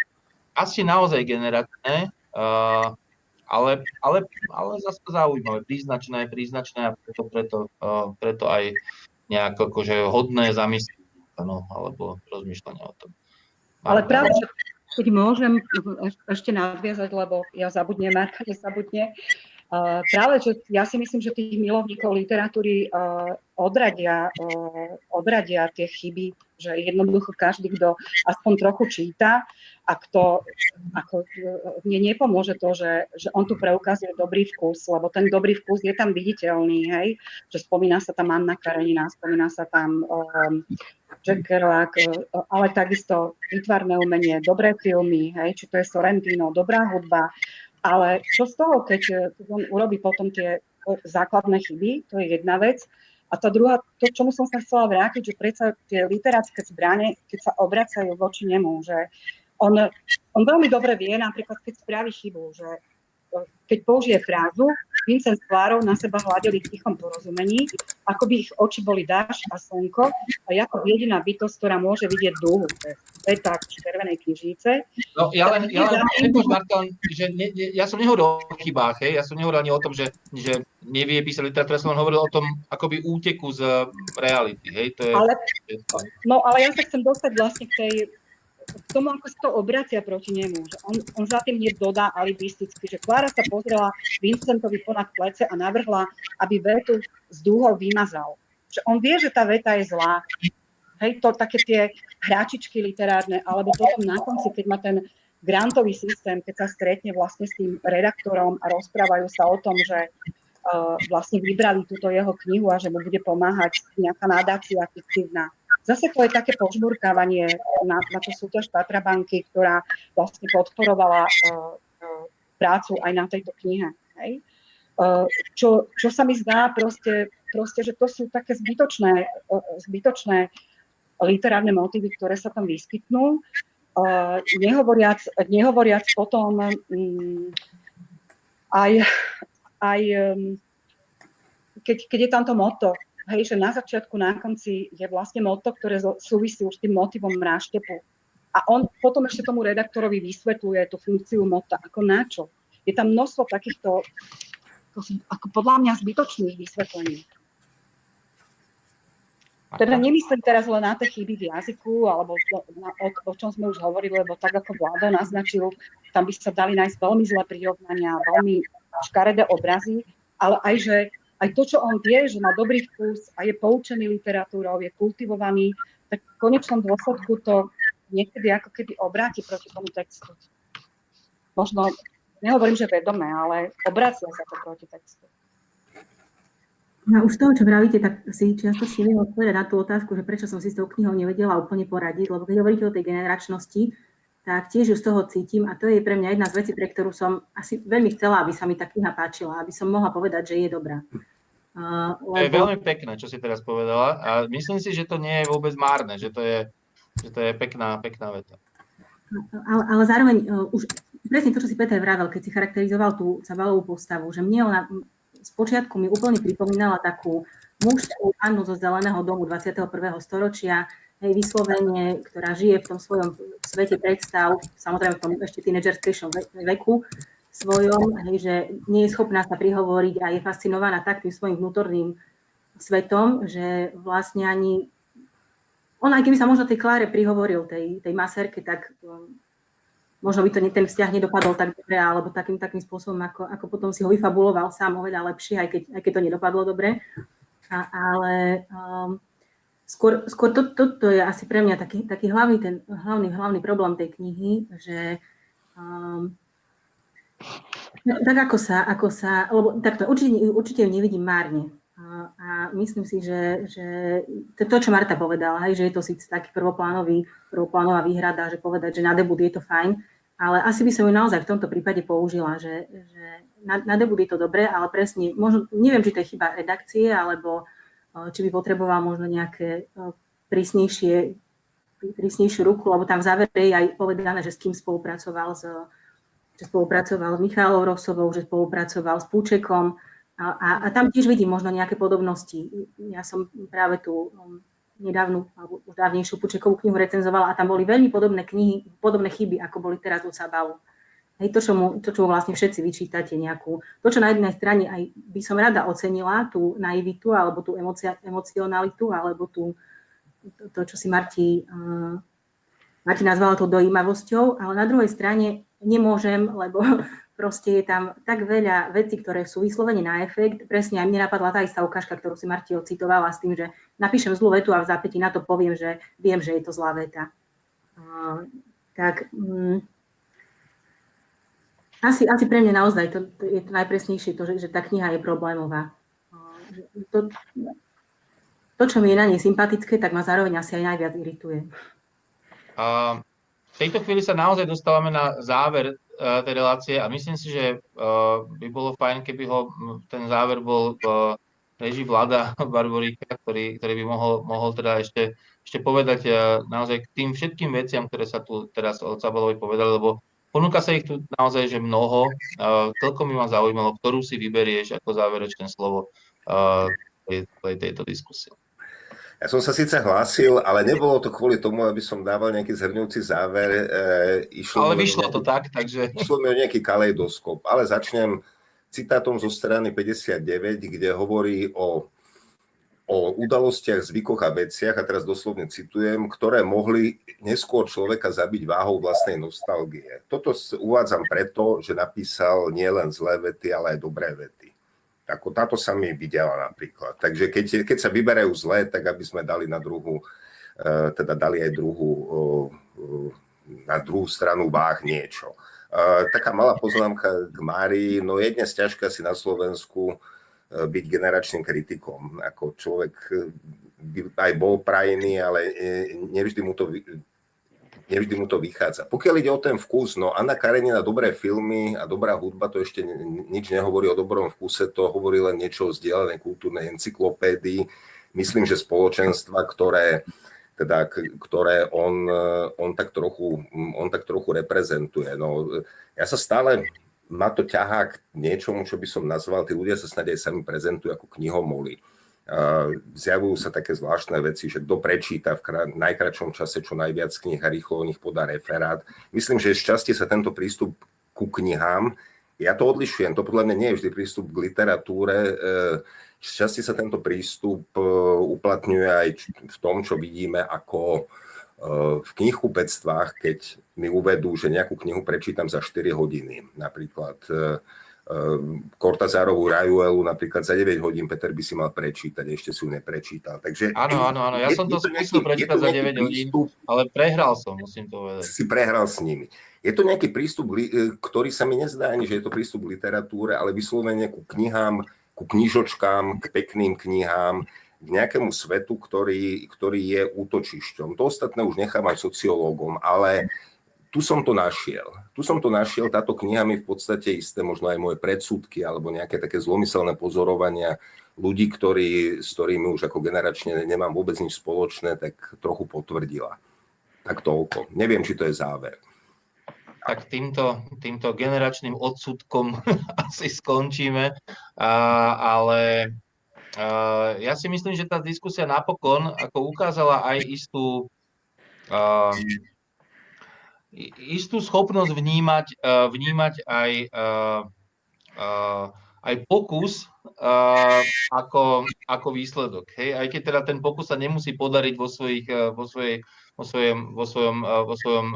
asi naozaj generačné, uh, ale, ale, ale zase zaujímavé, príznačné, príznačné a preto, preto, uh, preto aj nejak akože hodné zamyslenie no, alebo rozmýšľania o tom. Ale práve, keď môžem ešte nadviazať, lebo ja zabudnem, Marka nezabudne. Uh, práve, že ja si myslím, že tých milovníkov literatúry uh, odradia, uh, odradia tie chyby, že jednoducho každý, kto aspoň trochu číta a kto ako, mne nepomôže to, že, že on tu preukazuje dobrý vkus, lebo ten dobrý vkus je tam viditeľný, hej, že spomína sa tam Anna Karenina, spomína sa tam um, Jack Kerouac, e, ale takisto výtvarné umenie, dobré filmy, hej, či to je Sorrentino, dobrá hudba, ale čo z toho, keď, e, on urobí potom tie základné chyby, to je jedna vec. A tá druhá, to, čomu som sa chcela vrátiť, že predsa tie literátske zbranie, keď sa obracajú voči nemu, že on, on veľmi dobre vie, napríklad keď spraví chybu, že keď použije frázu, Vincent s Klárou na seba hľadeli v tichom porozumení, ako by ich oči boli dáš a slnko a ako jediná bytosť, ktorá môže vidieť dúhu, to je sveták červenej knižnice. No, ja len, ja len nepôž, Marta, že ne, ne, ja som nehovoril o chybách, hej, ja som nehovoril ani o tom, že, že nevie písať literatúru, ja som len hovoril o tom akoby úteku z reality, hej, to je... Ale, no, ale ja sa chcem dostať vlastne k tej k tomu, ako sa to obracia proti nemu. Že on, on za tým hneď dodá alibisticky, že Klára sa pozrela Vincentovi ponad plece a navrhla, aby vetu z dúhov vymazal. Že on vie, že tá veta je zlá. Hej, to také tie hráčičky literárne, alebo potom na konci, keď má ten grantový systém, keď sa stretne vlastne s tým redaktorom a rozprávajú sa o tom, že uh, vlastne vybrali túto jeho knihu a že mu bude pomáhať nejaká nadácia fiktívna Zase to je také požburkávanie na, na tú súťaž Tatra banky, ktorá vlastne podporovala uh, uh, prácu aj na tejto knihe. Hej? čo, čo sa mi zdá proste, proste, že to sú také zbytočné, zbytočné literárne motívy, ktoré sa tam vyskytnú. Nehovoriac, nehovoriac potom um, aj, aj um, keď, keď je tam to moto, hej, že na začiatku, na konci je vlastne moto, ktoré súvisí už s tým motivom mráštepu. A on potom ešte tomu redaktorovi vysvetľuje tú funkciu mota, ako na čo. Je tam množstvo takýchto, ako podľa mňa, zbytočných vysvetlení. Teda nemyslím teraz len na tie chyby v jazyku, alebo to, na, o, o čom sme už hovorili, lebo tak ako vláda naznačil, tam by sa dali nájsť veľmi zlé prirovnania, veľmi škaredé obrazy, ale aj, že aj to, čo on vie, že má dobrý vkus a je poučený literatúrou, je kultivovaný, tak v konečnom dôsledku to niekedy ako keby obráti proti tomu textu. Možno, nehovorím, že vedome, ale obracia sa to proti textu. No už toho, čo vravíte, tak si čiastočne viem odpovedať na tú otázku, že prečo som si s tou knihou nevedela úplne poradiť, lebo keď hovoríte o tej generačnosti, tak tiež ju z toho cítim a to je pre mňa jedna z vecí, pre ktorú som asi veľmi chcela, aby sa mi tá kniha páčila, aby som mohla povedať, že je dobrá. Uh, lebo... To je veľmi pekné, čo si teraz povedala a myslím si, že to nie je vôbec márne, že to je, že to je pekná, pekná veta. Ale, ale zároveň uh, už presne to, čo si Peter vravel, keď si charakterizoval tú Cabalovú postavu, že mne ona spočiatku mi úplne pripomínala takú mužskú Annu zo Zeleného domu 21. storočia, hej, vyslovene, ktorá žije v tom svojom svete predstav, samozrejme v tom ešte tínedžerskejšom veku svojom, hej, že nie je schopná sa prihovoriť a je fascinovaná tak tým svojim vnútorným svetom, že vlastne ani on, aj keby sa možno tej Kláre prihovoril, tej, tej maserke, tak možno by to ten vzťah nedopadol tak dobre, alebo takým, takým spôsobom, ako, ako potom si ho vyfabuloval sám oveľa lepšie, aj keď, aj keď to nedopadlo dobre. A, ale um, skôr, skôr to, to, to je asi pre mňa taký, taký hlavný, ten, hlavný, hlavný problém tej knihy, že um, tak ako sa, ako sa, lebo takto určite, určite ju nevidím márne. A, myslím si, že, že to, to, čo Marta povedala, hej, že je to síce taký prvoplánový, prvoplánová výhrada, že povedať, že na debut je to fajn, ale asi by som ju naozaj v tomto prípade použila, že, že na, na debut je to dobré, ale presne, možno, neviem, či to je chyba redakcie, alebo či by potreboval možno nejaké prísnejšie, prísnejšiu ruku, lebo tam v závere je aj povedané, že s kým spolupracoval, s, že spolupracoval s Michalou Rosovou, že spolupracoval s Púčekom a, a, a tam tiež vidím možno nejaké podobnosti. Ja som práve tu nedávnu, alebo už dávnejšiu Pučekovú knihu recenzovala a tam boli veľmi podobné knihy, podobné chyby, ako boli teraz u Sabalu. Hej, to, čo mu, to, čo mu vlastne všetci vyčítate nejakú, to, čo na jednej strane aj by som rada ocenila, tú naivitu, alebo tú emocia, emocionalitu, alebo tú, to, to čo si Marti, uh, Marti nazvala tou dojímavosťou, ale na druhej strane nemôžem, lebo proste je tam tak veľa vecí, ktoré sú vyslovene na efekt. Presne aj mne napadla tá istá ukážka, ktorú si Marti ocitovala s tým, že napíšem zlú vetu a v zápäti na to poviem, že viem, že je to zlá veta. Uh, tak um, asi, asi pre mňa naozaj to, to je to najpresnejšie, to, že, že tá kniha je problémová. Uh, to, to, čo mi je na nej sympatické, tak ma zároveň asi aj najviac irituje. Uh, v tejto chvíli sa naozaj dostávame na záver uh, tej relácie a myslím si, že uh, by bolo fajn, keby ho ten záver bol v režii vláda Barboríka, ktorý, ktorý by mohol, mohol teda ešte, ešte povedať uh, naozaj k tým všetkým veciam, ktoré sa tu teraz od Sabalovi povedali, lebo ponúka sa ich tu naozaj že mnoho. Celkom by ma zaujímalo, ktorú si vyberieš ako záverečné slovo tej, tejto diskusie. Ja som sa síce hlásil, ale nebolo to kvôli tomu, aby som dával nejaký zhrňujúci záver. E, išlo ale vyšlo nejaký, to tak, takže... Išlo mi o nejaký kalejdoskop, ale začnem citátom zo strany 59, kde hovorí o, o udalostiach, zvykoch a veciach, a teraz doslovne citujem, ktoré mohli neskôr človeka zabiť váhou vlastnej nostalgie. Toto uvádzam preto, že napísal nielen zlé vety, ale aj dobré vety. Ako táto sa mi videla napríklad. Takže keď, keď sa vyberajú zlé, tak aby sme dali na druhú, e, teda dali aj druhú, na druhú stranu váh niečo. E, taká malá poznámka k Márii, no je dnes ťažké si na Slovensku e, byť generačným kritikom. Ako človek by aj bol prajný, ale nevždy mu to nevždy mu to vychádza. Pokiaľ ide o ten vkus, no Anna Karenina, dobré filmy a dobrá hudba, to ešte nič nehovorí o dobrom vkuse, to hovorí len niečo o zdieľanej kultúrnej encyklopédii. Myslím, že spoločenstva, ktoré, teda, ktoré on, on, tak trochu, on tak trochu reprezentuje. No, ja sa stále ma to ťahá k niečomu, čo by som nazval, tí ľudia sa snad aj sami prezentujú ako knihomoli zjavujú sa také zvláštne veci, že kto prečíta v najkračšom čase čo najviac knih a rýchlo o nich podá referát. Myslím, že z časti sa tento prístup ku knihám, ja to odlišujem, to podľa mňa nie je vždy prístup k literatúre, e, z časti sa tento prístup e, uplatňuje aj v tom, čo vidíme ako e, v knihkupectvách, keď mi uvedú, že nejakú knihu prečítam za 4 hodiny. Napríklad Kortazárovú ehm, Rajuelu napríklad za 9 hodín Peter by si mal prečítať, ešte si ju neprečítal. Takže, áno, áno, áno, ja je, som to skúsil prečítať za 9 hodín, ale prehral som, musím to povedať. Si prehral s nimi. Je to nejaký prístup, ktorý sa mi nezdá ani, že je to prístup k literatúre, ale vyslovene ku knihám, ku knižočkám, k pekným knihám, k nejakému svetu, ktorý, ktorý je útočišťom. To ostatné už nechávam sociológom, ale tu som to našiel. Tu som to našiel, táto kniha mi v podstate isté, možno aj moje predsudky alebo nejaké také zlomyselné pozorovania ľudí, ktorí, s ktorými už ako generačne nemám vôbec nič spoločné, tak trochu potvrdila. Tak toľko. Neviem, či to je záver. Tak týmto, týmto generačným odsudkom asi skončíme, a, ale ja si myslím, že tá diskusia napokon ako ukázala aj istú a, istú schopnosť vnímať, uh, vnímať aj, aj pokus ako, ako výsledok. Hej? Aj keď teda ten pokus sa nemusí podariť vo, svojich, vo, svojej, vo svojom, vo svojom, vo svojom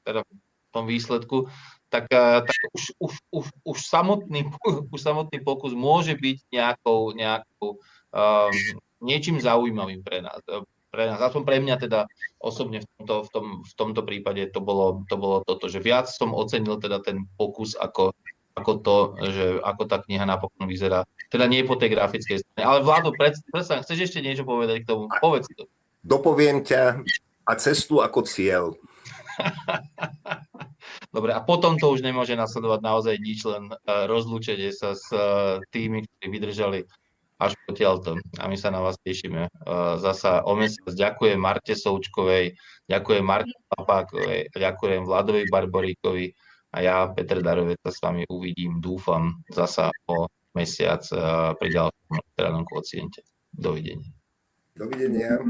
teda tom výsledku, tak, uh, tak už, už, už, už, samotný, už samotný pokus môže byť nejakou, nejakou um, niečím zaujímavým pre nás pre nás, aspoň pre mňa teda osobne v tomto, v tom, v tomto prípade to bolo, to bolo toto, že viac som ocenil teda ten pokus ako, ako to, že ako tá kniha napokon vyzerá. Teda nie po tej grafickej strane. Ale Vlado, predsa, chceš ešte niečo povedať k tomu? Povedz to. Dopoviem ťa a cestu ako cieľ. Dobre, a potom to už nemôže nasledovať naozaj nič, len uh, rozlúčenie sa s uh, tými, ktorí vydržali až potiaľto. A my sa na vás tešíme. Zasa o mesiac ďakujem Marte Součkovej, ďakujem Marte Papákovej, ďakujem Vladovi Barboríkovi a ja, Peter Darovec, sa s vami uvidím, dúfam, zasa o mesiac pri ďalšom literárnom kociente. Dovidenia. Dovidenia.